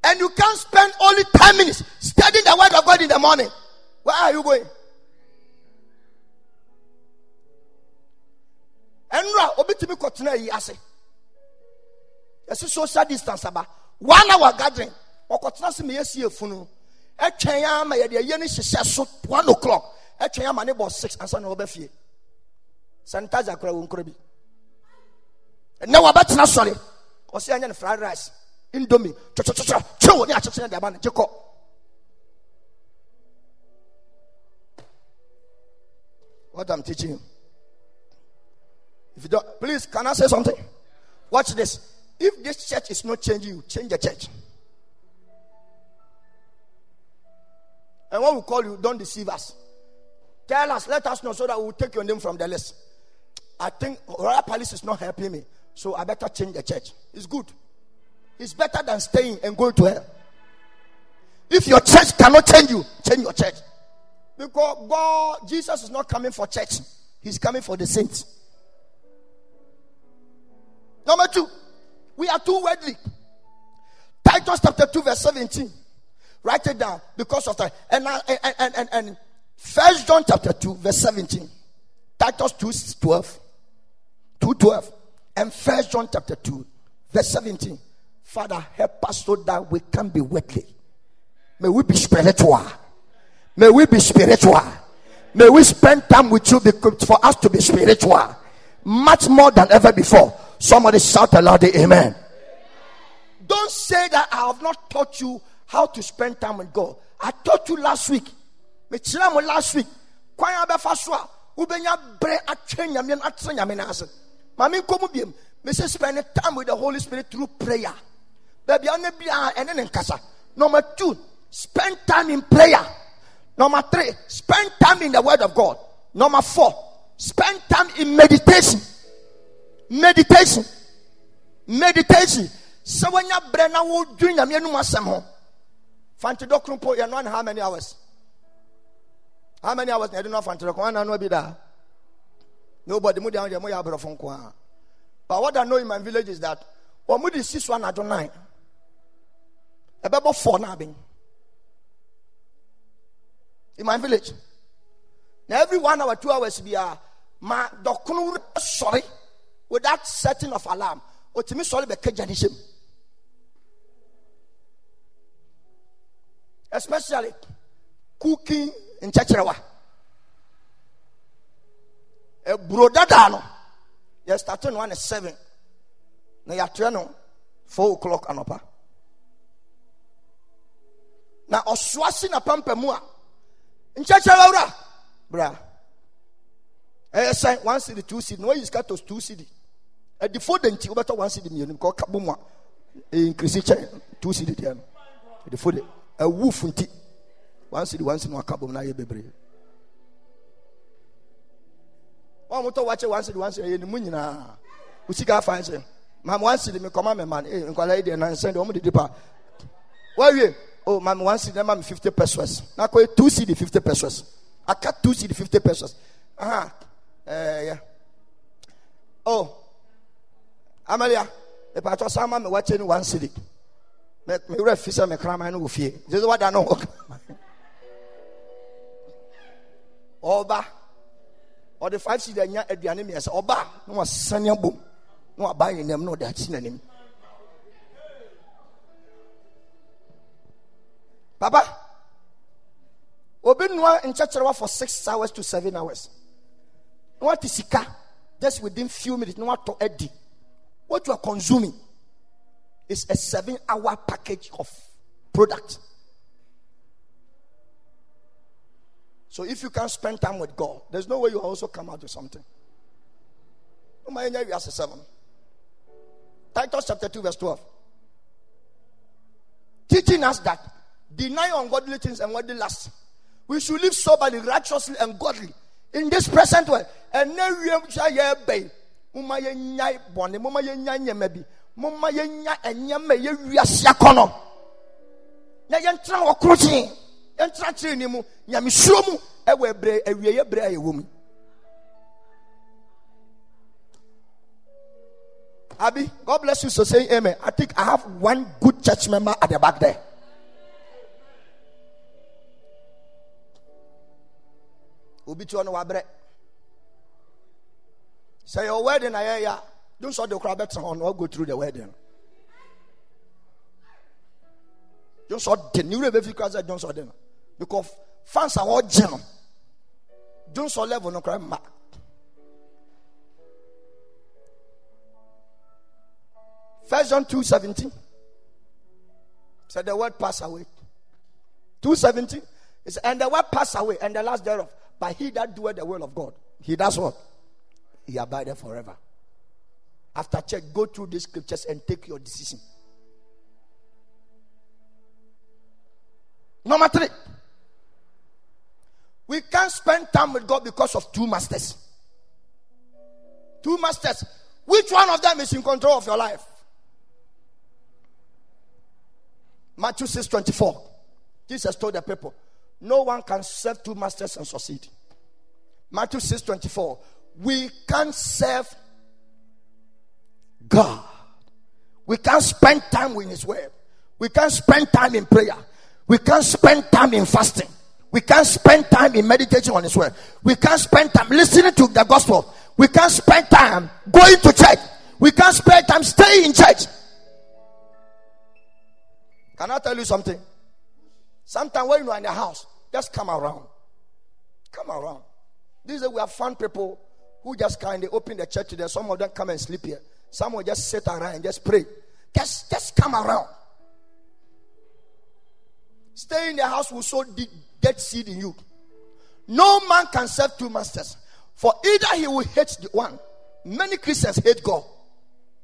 and you can spend only 10 minutes studying the word of God in the morning, where are you going? ɛnura obitumi kɔtena yi ase. Yɛsi social distance aba. One hour gathering. Ɔkɔtena se ma yɛsi efunu. Ɛtwɛn ama yɛde ɛyɛ ne hyehyɛ so one o'clock ɛtwɛn ama ne bɔ six ansa na ɔbɛ fie sanitizer kora wɔn kora bi ɛnɛ wabɛtena sɔre ɔsi anya ne fried rice indomie twɛtwɛtwɛtwɛ twɛ wɔ ne akyekyere de aba ne gye kɔ what i'm teaching you. If you don't, please, can I say something? Watch this. If this church is not changing you, change the church. And when we call you, don't deceive us. Tell us, let us know so that we will take your name from the list. I think Royal Palace is not helping me, so I better change the church. It's good. It's better than staying and going to hell. If your church cannot change you, change your church. Because God, Jesus is not coming for church, He's coming for the saints. Number two, we are too worldly. Titus chapter 2, verse 17. Write it down because of that. And, and, and, and, and First John chapter 2, verse 17. Titus 2, 12. 2, 12. And First John chapter 2, verse 17. Father, help us so that we can be worldly. May we be spiritual. May we be spiritual. May we spend time with you for us to be spiritual. Much more than ever before. Somebody shout aloud, Amen. Don't say that I have not taught you how to spend time with God. I taught you last week. Mekyerɛ mo last week. Kwan a bɛfa so a wobɛnya berɛ atwɛ nyame no atena nyame no ase. Ma menkɔ mu biom mese spend time with the holy spirit through prayer. Baabi a wona biaa ɛne ne nkasa. Number two spend time in prayer. Number three spend time in the word of god. Number four spend time in meditation. Meditation. Meditation. Sɛ woanya berɛ na wodwiri nyame anom asɛm ho. Fantedɔ koro mpo yɛnoa ne how many hours how many hours na yɛde no afantedɔ kɔ ana no bi daa nobody mu deɛ deɛ moyɛ aborɔfo nko a but what i know in my village is that mu de si so anadwo nine ɛbɛbɔ four na abɛn in my village na every one hour two hours bi a ma dɔkono sɔre without setting of alarm. Bɛka gya ne hyɛm especially cooking nkyɛkyerɛwa eburo dada no yɛ start no one seven. Na yɛatoɛ no four o'clock anɔpa. Na ɔsoa si na pampa mu a nkyɛkyerɛwa wura bra. Ɛyɛ sɛn one cd two cd na sika to two cd ɛdifo de nti wobɛtɔ one cd mmienu kɔ ɔka bom a ɛyɛ nkirisi kyɛn two cd deɛ no. Ɛdifo de ɛwu funti cd na waka bom na ayɛ bebree wɔn wakye one cd one cd ɛyɛ ne mu nyinaa osika afa ɛsɛ maame cd mi kɔma mi ma ee nkwadaa yi deɛ nansɛn deɛ wɔn de di pa wɔawie o maame one cd ɛma mi fifty pesos. N'akɔ yɛ two cd fifty pesos. Aka two cd fifty pesos. Aha. Ɛɛ yɛ o amalia ìpàtɔ sáma mi wakye ni one cd mɛ mi wura fi sɛ mi kraman no wɔ fie jésù wada no wɔ kraman ɔba ɔde five cd anya aduane mmiɛnsa ɔba na wasane abom na waba yɛ nam na ɔde akyi n'anim papa. Obi nua nkyɛkyerɛwa for six hours to seven hours. Na wate sika just within few minutes na watɔ adi what you are consuming is a seven hour package of product so if you can't spend time with god there's no way you also come out with something. Seven titus chapter 2 verse 12 teaching us that deny ungodly things and worldly lust we should live soberly righteously and godly. In this present world and then we shall be moma yɛnya bɔne moma yɛnya nyɛma bi moma yɛnya ɛnyɛma yɛ wiase na korokyen yɛntena kyerɛ ni mu nyamesuro mu ɛwɔ ɛberɛ awieyɛ berɛ a yɛwɔ mu Abi, God bless you. So say amen. I think I have one good church member at the back there. Obi tu ono wabre. Say your wedding na ya Don't saw the crowd better on or go through the wedding. Don't saw the new level because I don't saw them. Because fans are all general. Don't saw level no crime mark. First John 2 17 said the word pass away. 217 is and the word pass away and the last thereof. But he that doeth the will of God, he does what? He abideth forever. After check, go through these scriptures and take your decision. Number three, spend time with God because of two masters. Two masters. Which one of them is in control of your life? Matthew 6 24. Jesus told the people, No one can serve two masters and succeed. Matthew 6 24. We can't serve God. We can't spend time with His Word. We can't spend time in prayer. We can't spend time in fasting. We can't spend time in meditation on His Word. We can't spend time listening to the gospel. We can't spend time going to church. We can't spend time staying in church. Can I tell you something? Sometimes when you are in the house, just come around. Come around. These we have fun people who just kind of open the church today. Some of them come and sleep here. Some will just sit around and just pray. Just, just come around. Stay in the house will sow the dead seed in you. No man can serve two masters. For either he will hate the one. Many Christians hate God.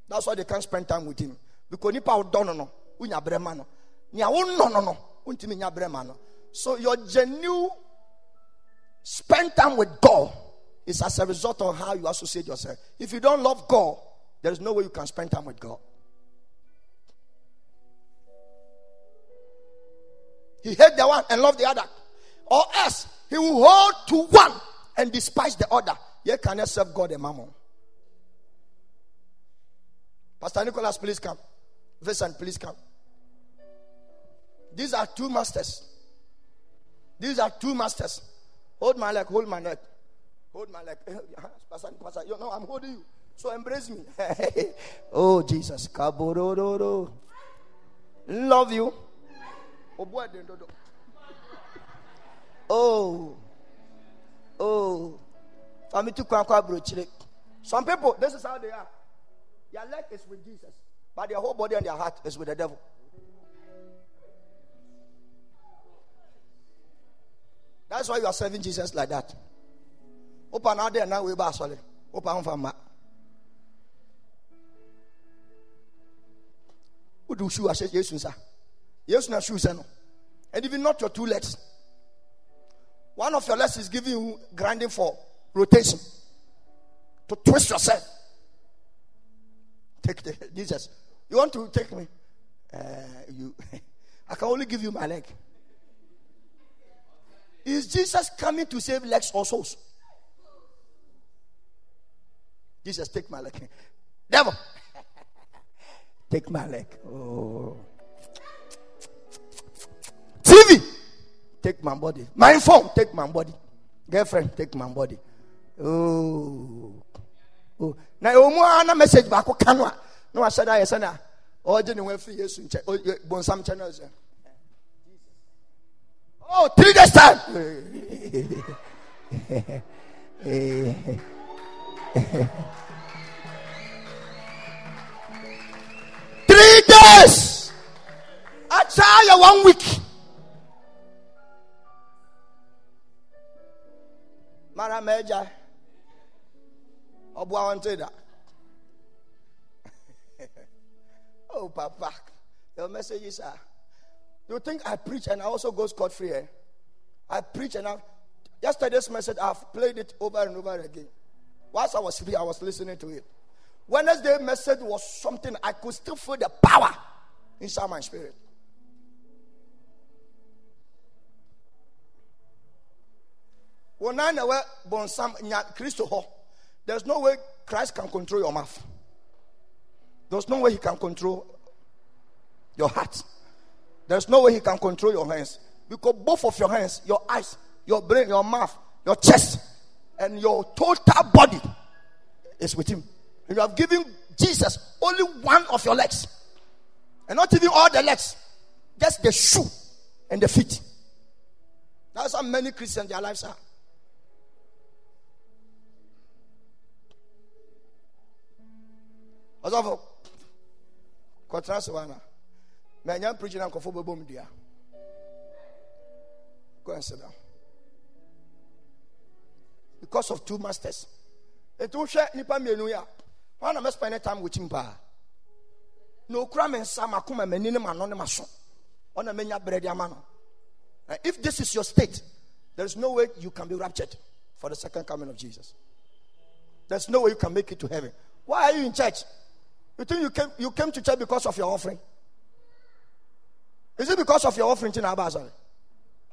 That's why they can't spend time with him. Because nipa don't know. Unya bremano. Nya no no no. Untimi nya. So your genuine spend time with God is as a result of how you associate yourself. If you don't love God, there is no way you can spend time with God. He hate the one and love the other. Or else he will hold to one and despise the other. You cannot serve God and mammon. Pastor Nicholas, please come. Vincent, please come. These are two masters. These are two masters. Hold my leg, hold my neck. Hold my leg. Pastor, Pastor, you know, I'm holding you. So embrace me. oh, Jesus. Love you. Oh. Oh. Some people, this is how they are. Their leg is with Jesus, but their whole body and their heart is with the devil. That's why you are serving Jesus like that. wopa na ade na wei ba asɔre wopa ho fa mma wode shoe ahyɛ yesu nsa yesu na shoe sɛ no and even not your two legs one of your legs is giving you grinding for rotation. To twist yourself. Take the jesus you want to take me? Uh, you i can only give you my leg. Is jesus coming to save legs or souls? Jesus take my leg. Devil take my leg. Oh take my body. My phone take my body. Girlfriend take my body. Oh. Oh. Na emu a na message baako ka no a. Na wahyɛ da ayɛ sɛ na ɔgye ne ho afiri yesu nkyɛn. O- ye- bonsam nkyɛn na ɔsɛ. Oh three days time. Three days. Akyɛ yɛ one week mara ɔboa wɔn te oh papa. Your messages are you think i preach and i also go scot free eh? i preach and i yesterday's message i've played it over and over again. Whilst i was here i was listening to it. Wednesday message was something i could still feel the power inside my spirit When I know bonsam nya Christo there's no way Christ can control your mouth. There's no way he can control your heart. There's no way he can control your hands. Because both of your hands, your eyes, your brain, your mouth, your chest, and your total body is with him. And you have given Jesus only one of your legs. And not even all the legs. Just the shoe and the feet. That's how many Christians their lives are. Ɔsɔfo kɔtena se wana manya preaching na nkɔfo bɛbɔ mu dua. Go and sit down. Because of two masters. Ɛti wohwɛ nipa mmienu yi a wɔn na mɛspend time with him paa. Na okura me nsa makoma m'ani ne m'ano ne m'aso. Ɔna menya bread ama no. If this is your state there is no way you can be raptured for the second coming of Jesus. There's no way you can make it to heaven. Why are you in church you think you came, you came to church because of your offering? Is it because of your offering, Tina Abazal?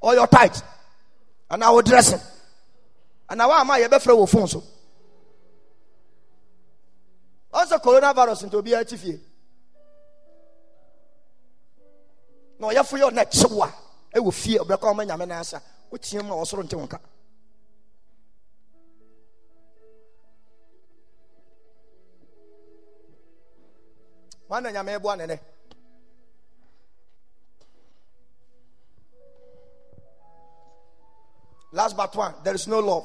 Or your tithe? And our dressing? And now am I a better phone? Also, coronavirus into be. No, you for your next so? I will fear a black woman, Yamanasa, which him also in Tonka. One and Yame one Last but one, there is no love.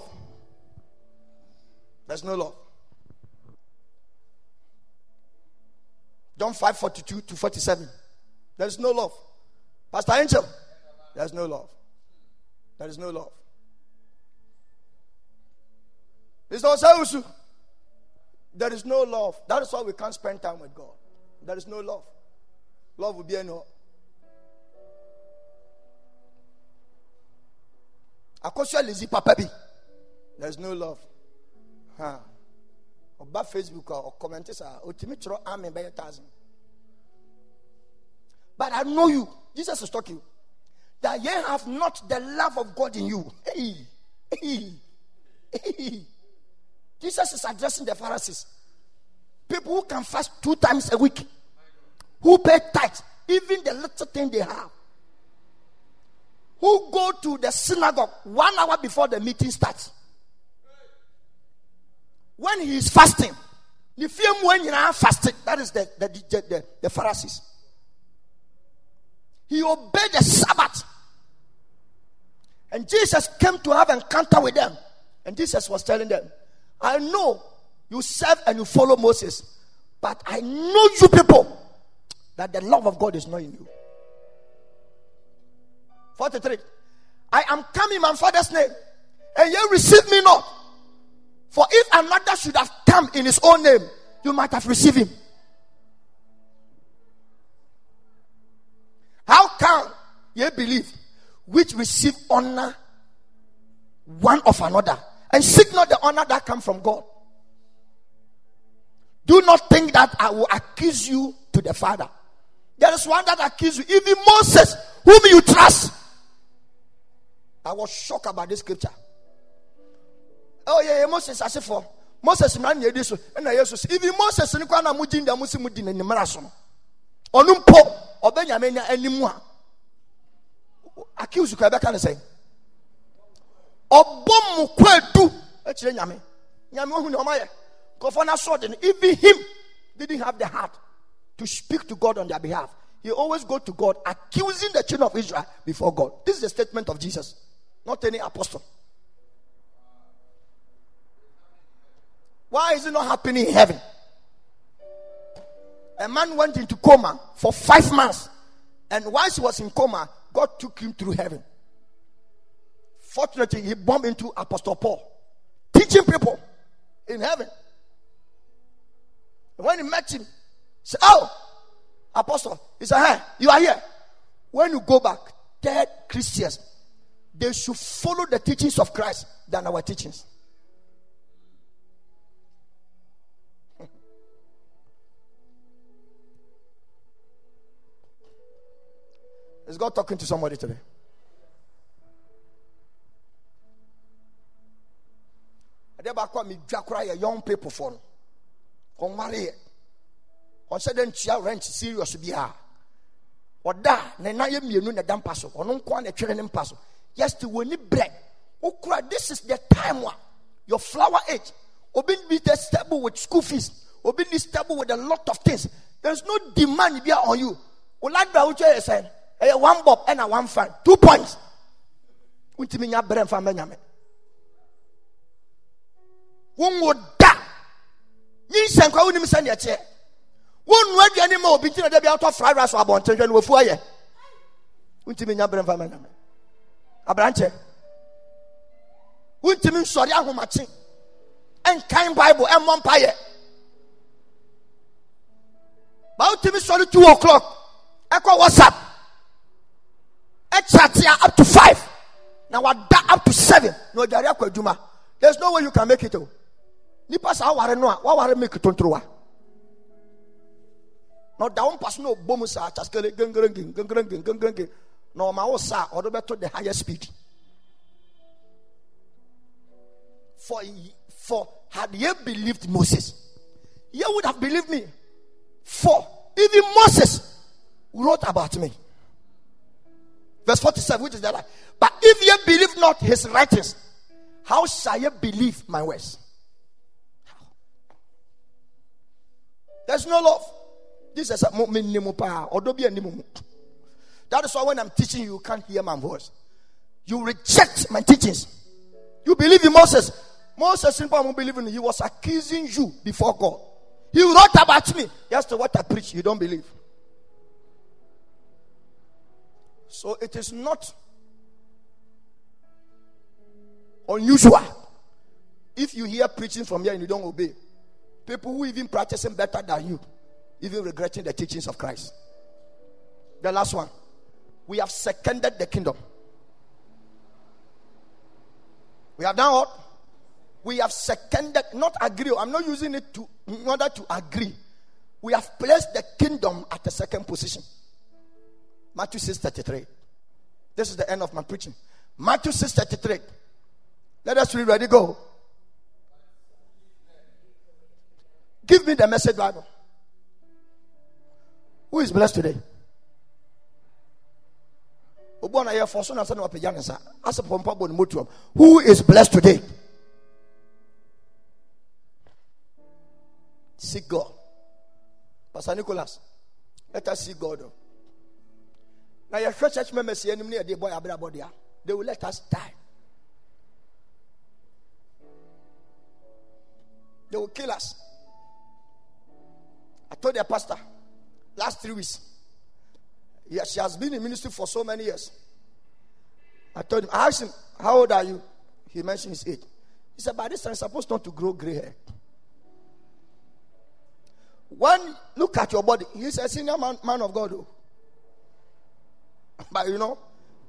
There's no love. John 5 42 to 47. There is no love. Pastor Angel, there's no love. There is no love. There is no love. That is why we can't spend time with God. There is no love. Love will be a no. akɔsua lezi papa there is no love. Ha ɔba facebook a ɔkɔmɛnte saa otimi kyerɛ amen bɛyɛ thousand. But i know you. Jesus is talking. That ye have not the love of god in you. Hey hey hey. Jesus is addressing the pharisees people who can fast two times a week who pay tithes even the little thing they have who go to the synagogue one hour before the meeting starts. When he is fasting, the film when you are fasting, that is the, the, the, the, Pharisees. He obeyed the Sabbath. And Jesus came to have encounter with them. And Jesus was telling them, I know you serve and you follow Moses, but I know you people that the love of God is not in you. 43. I am coming in my father's name, and ye receive me not. For if another should have come in his own name, you might have received him. How come ye believe which receive honor one of another and seek not the honor that come from God? Do not think that I will accuse you to the Father. There is one that accuse you, even Moses, whom you trust. I was shocked about this scripture. Oh yeah, yeah Moses as for uh, Moses man yedi so na Jesus even Moses ni kwa na mugin da musi mudi na nimara so no. Onu mpo obenya nya animu a accuse kwa beka ne say. Obom mu kwadu e kire nyame. Nyame ohu ne omaye. Kofo na so de even him didn't have the heart to speak to God on their behalf. He always go to God accusing the children of Israel before God. This is the statement of Jesus, not any apostle. Why is it not happening in heaven? A man went into coma for five months, and once he was in coma, God took him through heaven. Fortunately, he bumped into Apostle Paul, teaching people in heaven. When he met him, he said, Oh, Apostle, he said, Hey, you are here. When you go back, tell Christians they should follow the teachings of Christ than our teachings. Is God talking to somebody today? young people for ɔnwareɛ ɔnsɛ dɛ ntua rent serious biara ɔda ne nan yɛ mmienu na ɛda mpa so. Ɔno nko na ɛtwere ne mpa so. Yes te wɔ ni brɛ okura this is the time a your flower age. Obi be the stable with school fees. Obi be stable with a lot of things. There is no demand bi on you. Oladra wotwa yɛ sɛ ɛyɛ one bob ɛna one fan. Two points. Ntumi nya brɛ nfa mbɛ nyame. Wɔn wɔ da nyi nsɛnkwa wɔn nim sɛ neɛ kyɛ wɔn nua aduane ma obi ntina dɛbi atɔ fried rice wɔ abɔnten hwɛ no wɔfu ayɛ. Ntumi nya brɛ nfa mbɛ nyame. Aberanteɛ wontumi nsɔre ahomakye. Ɛnkan bible ɛmmɔ mpayɛ ba wotumi sɔre two o'clock ɛkɔ whatsapp. Ɛkyatea up to five. Na wada up to seven. Na ɔdware akɔ adwuma. There's no way you can make it o nipa saa aware no a waware make tontrowa na ɔda wo mpa so na ɔbɔ mu saa kyaskele gengerengen gengerengen gengerengen na ɔma wo saa ɔde bɛto the higher speed for for had ye believed Moses, ye would have believed me. For even Moses wrote about me. Verse 47, which is that But if ye believe not his writings, how shall ye believe my words? There's no love. This is a power. That is why when I'm teaching you, you can't hear my voice. You reject my teachings. You believe in Moses. Moses simply won't believe in He was accusing you before God. He wrote about me. Yes, to what I preach, you don't believe. So it is not unusual if you hear preaching from here and you don't obey. People who even practicing better than you, even regretting the teachings of Christ. The last one, we have seconded the kingdom. We have done what? we have seconded, not agree. I'm not using it to in order to agree. We have placed the kingdom at the second position. Matthew 6 33. This is the end of my preaching. Matthew 6 33. Let us read ready, go. Give me the message Bible. Who is blessed today? Who is blessed today? Seek God. Pastor Nicholas, let us seek God. Oh. Now, your church members, ah. they will let us die. They will kill us. I told their pastor last three weeks. Yeah, she has been in ministry for so many years. I told him, I asked him, How old are you? He mentioned his age. He said, by this time, supposed not to grow gray hair. When look at your body, he's a senior man, man of God. oh. But you know,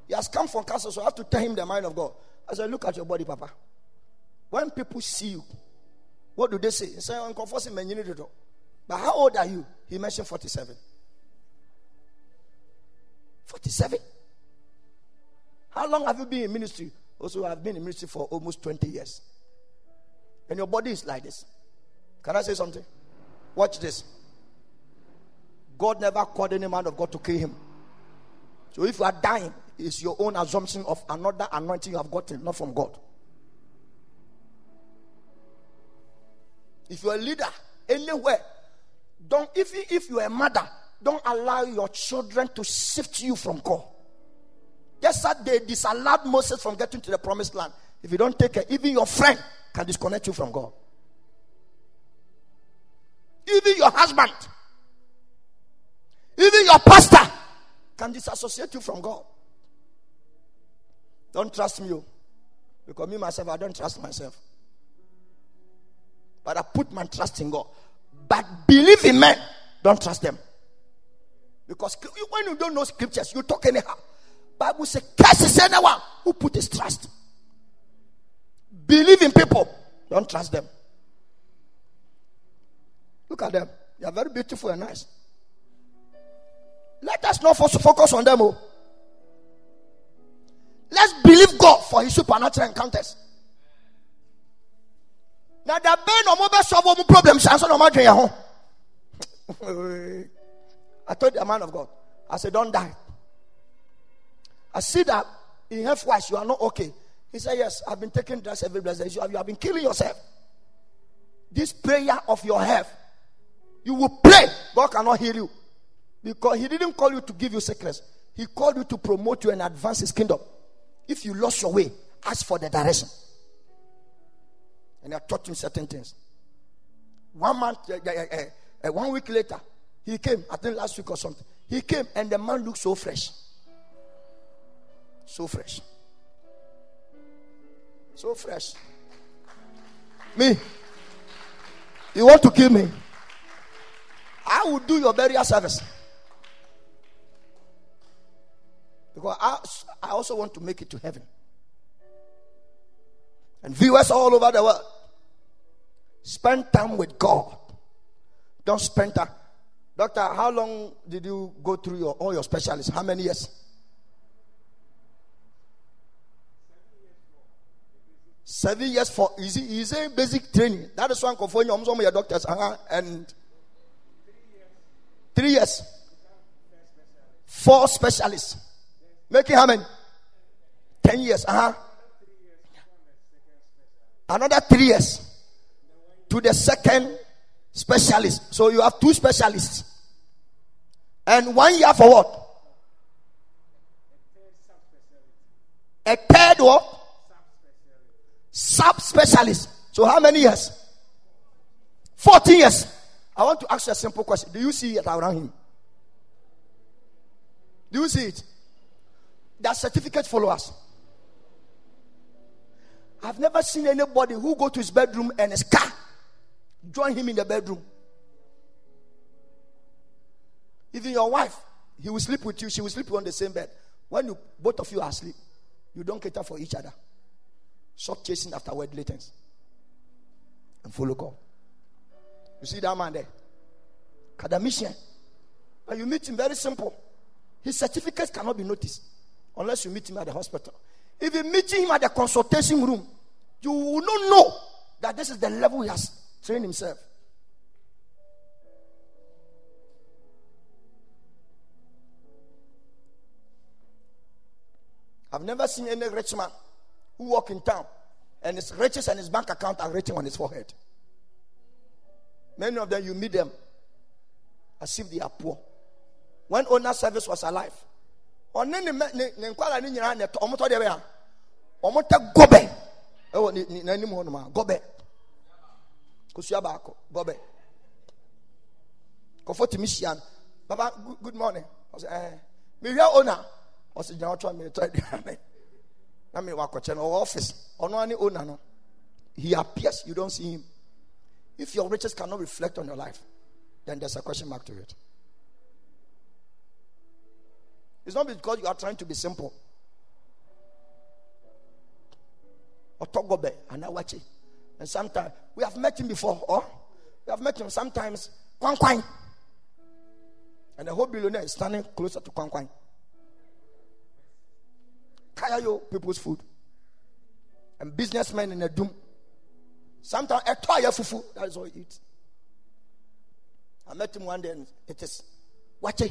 he has come from castle, so I have to tell him the mind of God. I said, Look at your body, Papa. When people see you, what do they say? They say, I'm But how old are you? He mentioned 47. 47. How long have you been in ministry? Also, I've been in ministry for almost 20 years. And your body is like this. Can I say something? Watch this. God never called any man of God to kill him. So if you are dying, it's your own assumption of another anointing you have gotten, not from God. If you're a leader anywhere, don't if you, if you're a mother, don't allow your children to sift you from God. Just that they disallowed Moses from getting to the promised land. If you don't take care, even your friend can disconnect you from God. Even your husband, even your pastor can disassociate you from God. Don't trust me, oh. because me myself, I don't trust myself. But I put my trust in God. But believe in men, don't trust them. Because when you don't know scriptures, you talk anyhow. Bible says, curses anyone who put his trust. Believe in people, don't trust them. Look at them. They are very beautiful and nice. Let us not focus on them. Oh. Let's believe God for his supernatural encounters. Now the bɛn na ɔmo bɛ solve ɔmo problems anso na ɔmo adwene ho. I told the man of God, I said, don't die. I see that in health wise you are not okay. He said, Yes, I've been taking drugs every blessed day. You have, you have been killing yourself. This prayer of your health, you will pray, God cannot heal you. Because He didn't call you to give you sickness, He called you to promote you and advance His kingdom. If you lost your way, ask for the direction. And I taught him certain things. One month, uh, uh, uh, one week later, he came, I think last week or something. He came and the man looked so fresh. So fresh. So fresh. Me. You want to kill me? I will do your burial service. Because I, I also want to make it to heaven. And viewers all over the world, spend time with God. Don't spend time. Doctor, how long did you go through your, all your specialists? How many years? Seven years for easy, easy basic training. That is one for your doctors uh-huh, and three years. Four specialists. Making how many? Ten years. Uh-huh. Another three years to the second specialist. So you have two specialists. And one year for what? A third what? Sub specialist. So how many years? 14 years. I want to ask you a simple question. Do you see it around him? Do you see it? That certificate followers. I've never seen anybody who go to his bedroom and his car join him in the bedroom. Even your wife, he will sleep with you, she will sleep on the same bed. When you both of you are asleep, you don't cater for each other. Stop chasing after worldly things and follow God. You see that man there? Academician. And you meet him very simple. His certificate cannot be noticed unless you meet him at the hospital. If you meet him at the consultation room, you will not know that this is the level he has trained himself. I've never seen any rich man who walk in town and his riches and his bank account are written on his forehead. Many of them, you meet them as if they are poor. When owner service was alive, ɔne ne mɛ ne ne nkwara ne nyinaa na ɛtɔ ɔmo tɔ deɛ bɛyɛ a ɔmo tɛ gɔbɛ ɛwɔ ne ne n'anim hɔ nom gɔbɛ kosua baako gɔbɛ kɔfɔ tìmi hyia no baba good, morning. Ɔsɛ ɛɛ mehwɛ owner ɔsɛ gyina ɔtɔ mi tɔ aduane na mi wɔ akɔkyɛ no ɔwɔ office ɔno ani owner no. He appears, you don't see him. If your riches cannot reflect on your life, then there's a question mark to it. It's not because you are trying to be simple. Otogobe and Awachi. And sometimes we have met him before, or we have met him sometimes. Kwan Kwan. And the whole billionaire is standing closer to Kwan Kwan. Kaya yo people's food. And businessmen in a doom. Sometimes a toy fufu. That is all he eats. I met him one day and it is wache.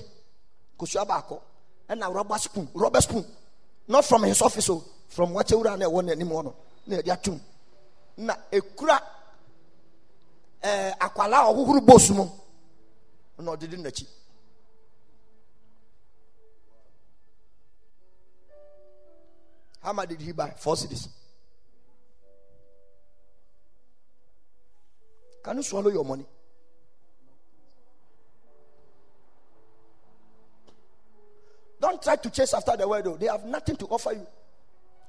Kushabako. And a rubber spoon. Rubber spoon. Not from his office, from wache ura ne one anymore. Na yɛde atum. Na a ɔhohoro bosu mu na ɔde di n'akyi. How much did he buy? Four cities. Can you swallow your money? Don't try to chase after the world, though. They have nothing to offer you.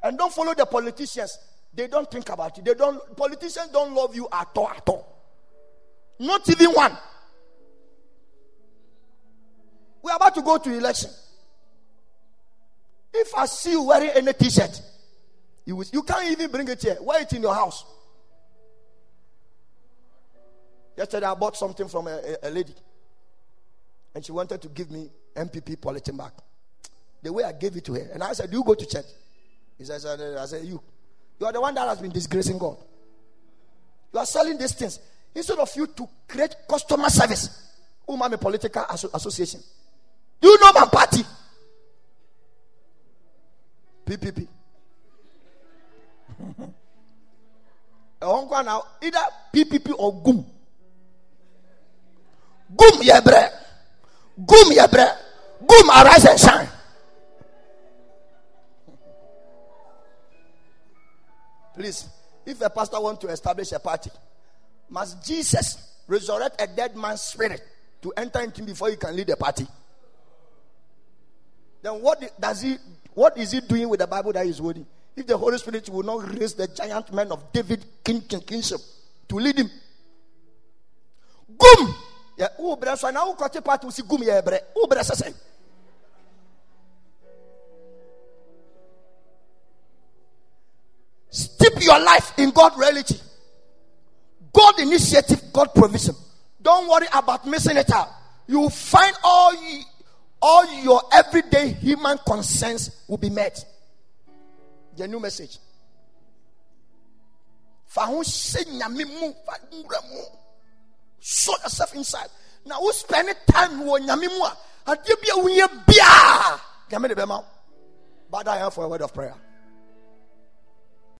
And don't follow the politicians. They don't think about you. They don't politicians don't love you at all at all. Not even one. We're about to go to election. If I see you wearing any t-shirt, you, you can't even bring it here. Wear it in your house. Yesterday I bought something from a, a, a lady. And she wanted to give me NPP politin back. The way I gave it to her. And I said, Do you go to church? He says, I said, You. You are the one that has been disgracing God. You are selling these things. Instead of you to create customer service, Umami Political Association. Do you know my party? PPP. now either PPP or GUM. GUM yebre, GUM yebre, GUM arise and shine. Please, if a pastor want to establish a party, must Jesus resurrect a dead man's spirit to enter into him before he can lead the party? Then what does he what is he doing with the Bible that he's holding? If the Holy Spirit will not raise the giant man of David king, king kingship to lead him. Gum! Yeah, so now cut a part to see yeah, Steep your life in God reality. God initiative, God provision. Don't worry about missing it out. You will find all all your everyday human concerns will be met. The new message. Show yourself inside. Now, who spend time with Nyamimu? I give you a bia. But I have for a word of prayer.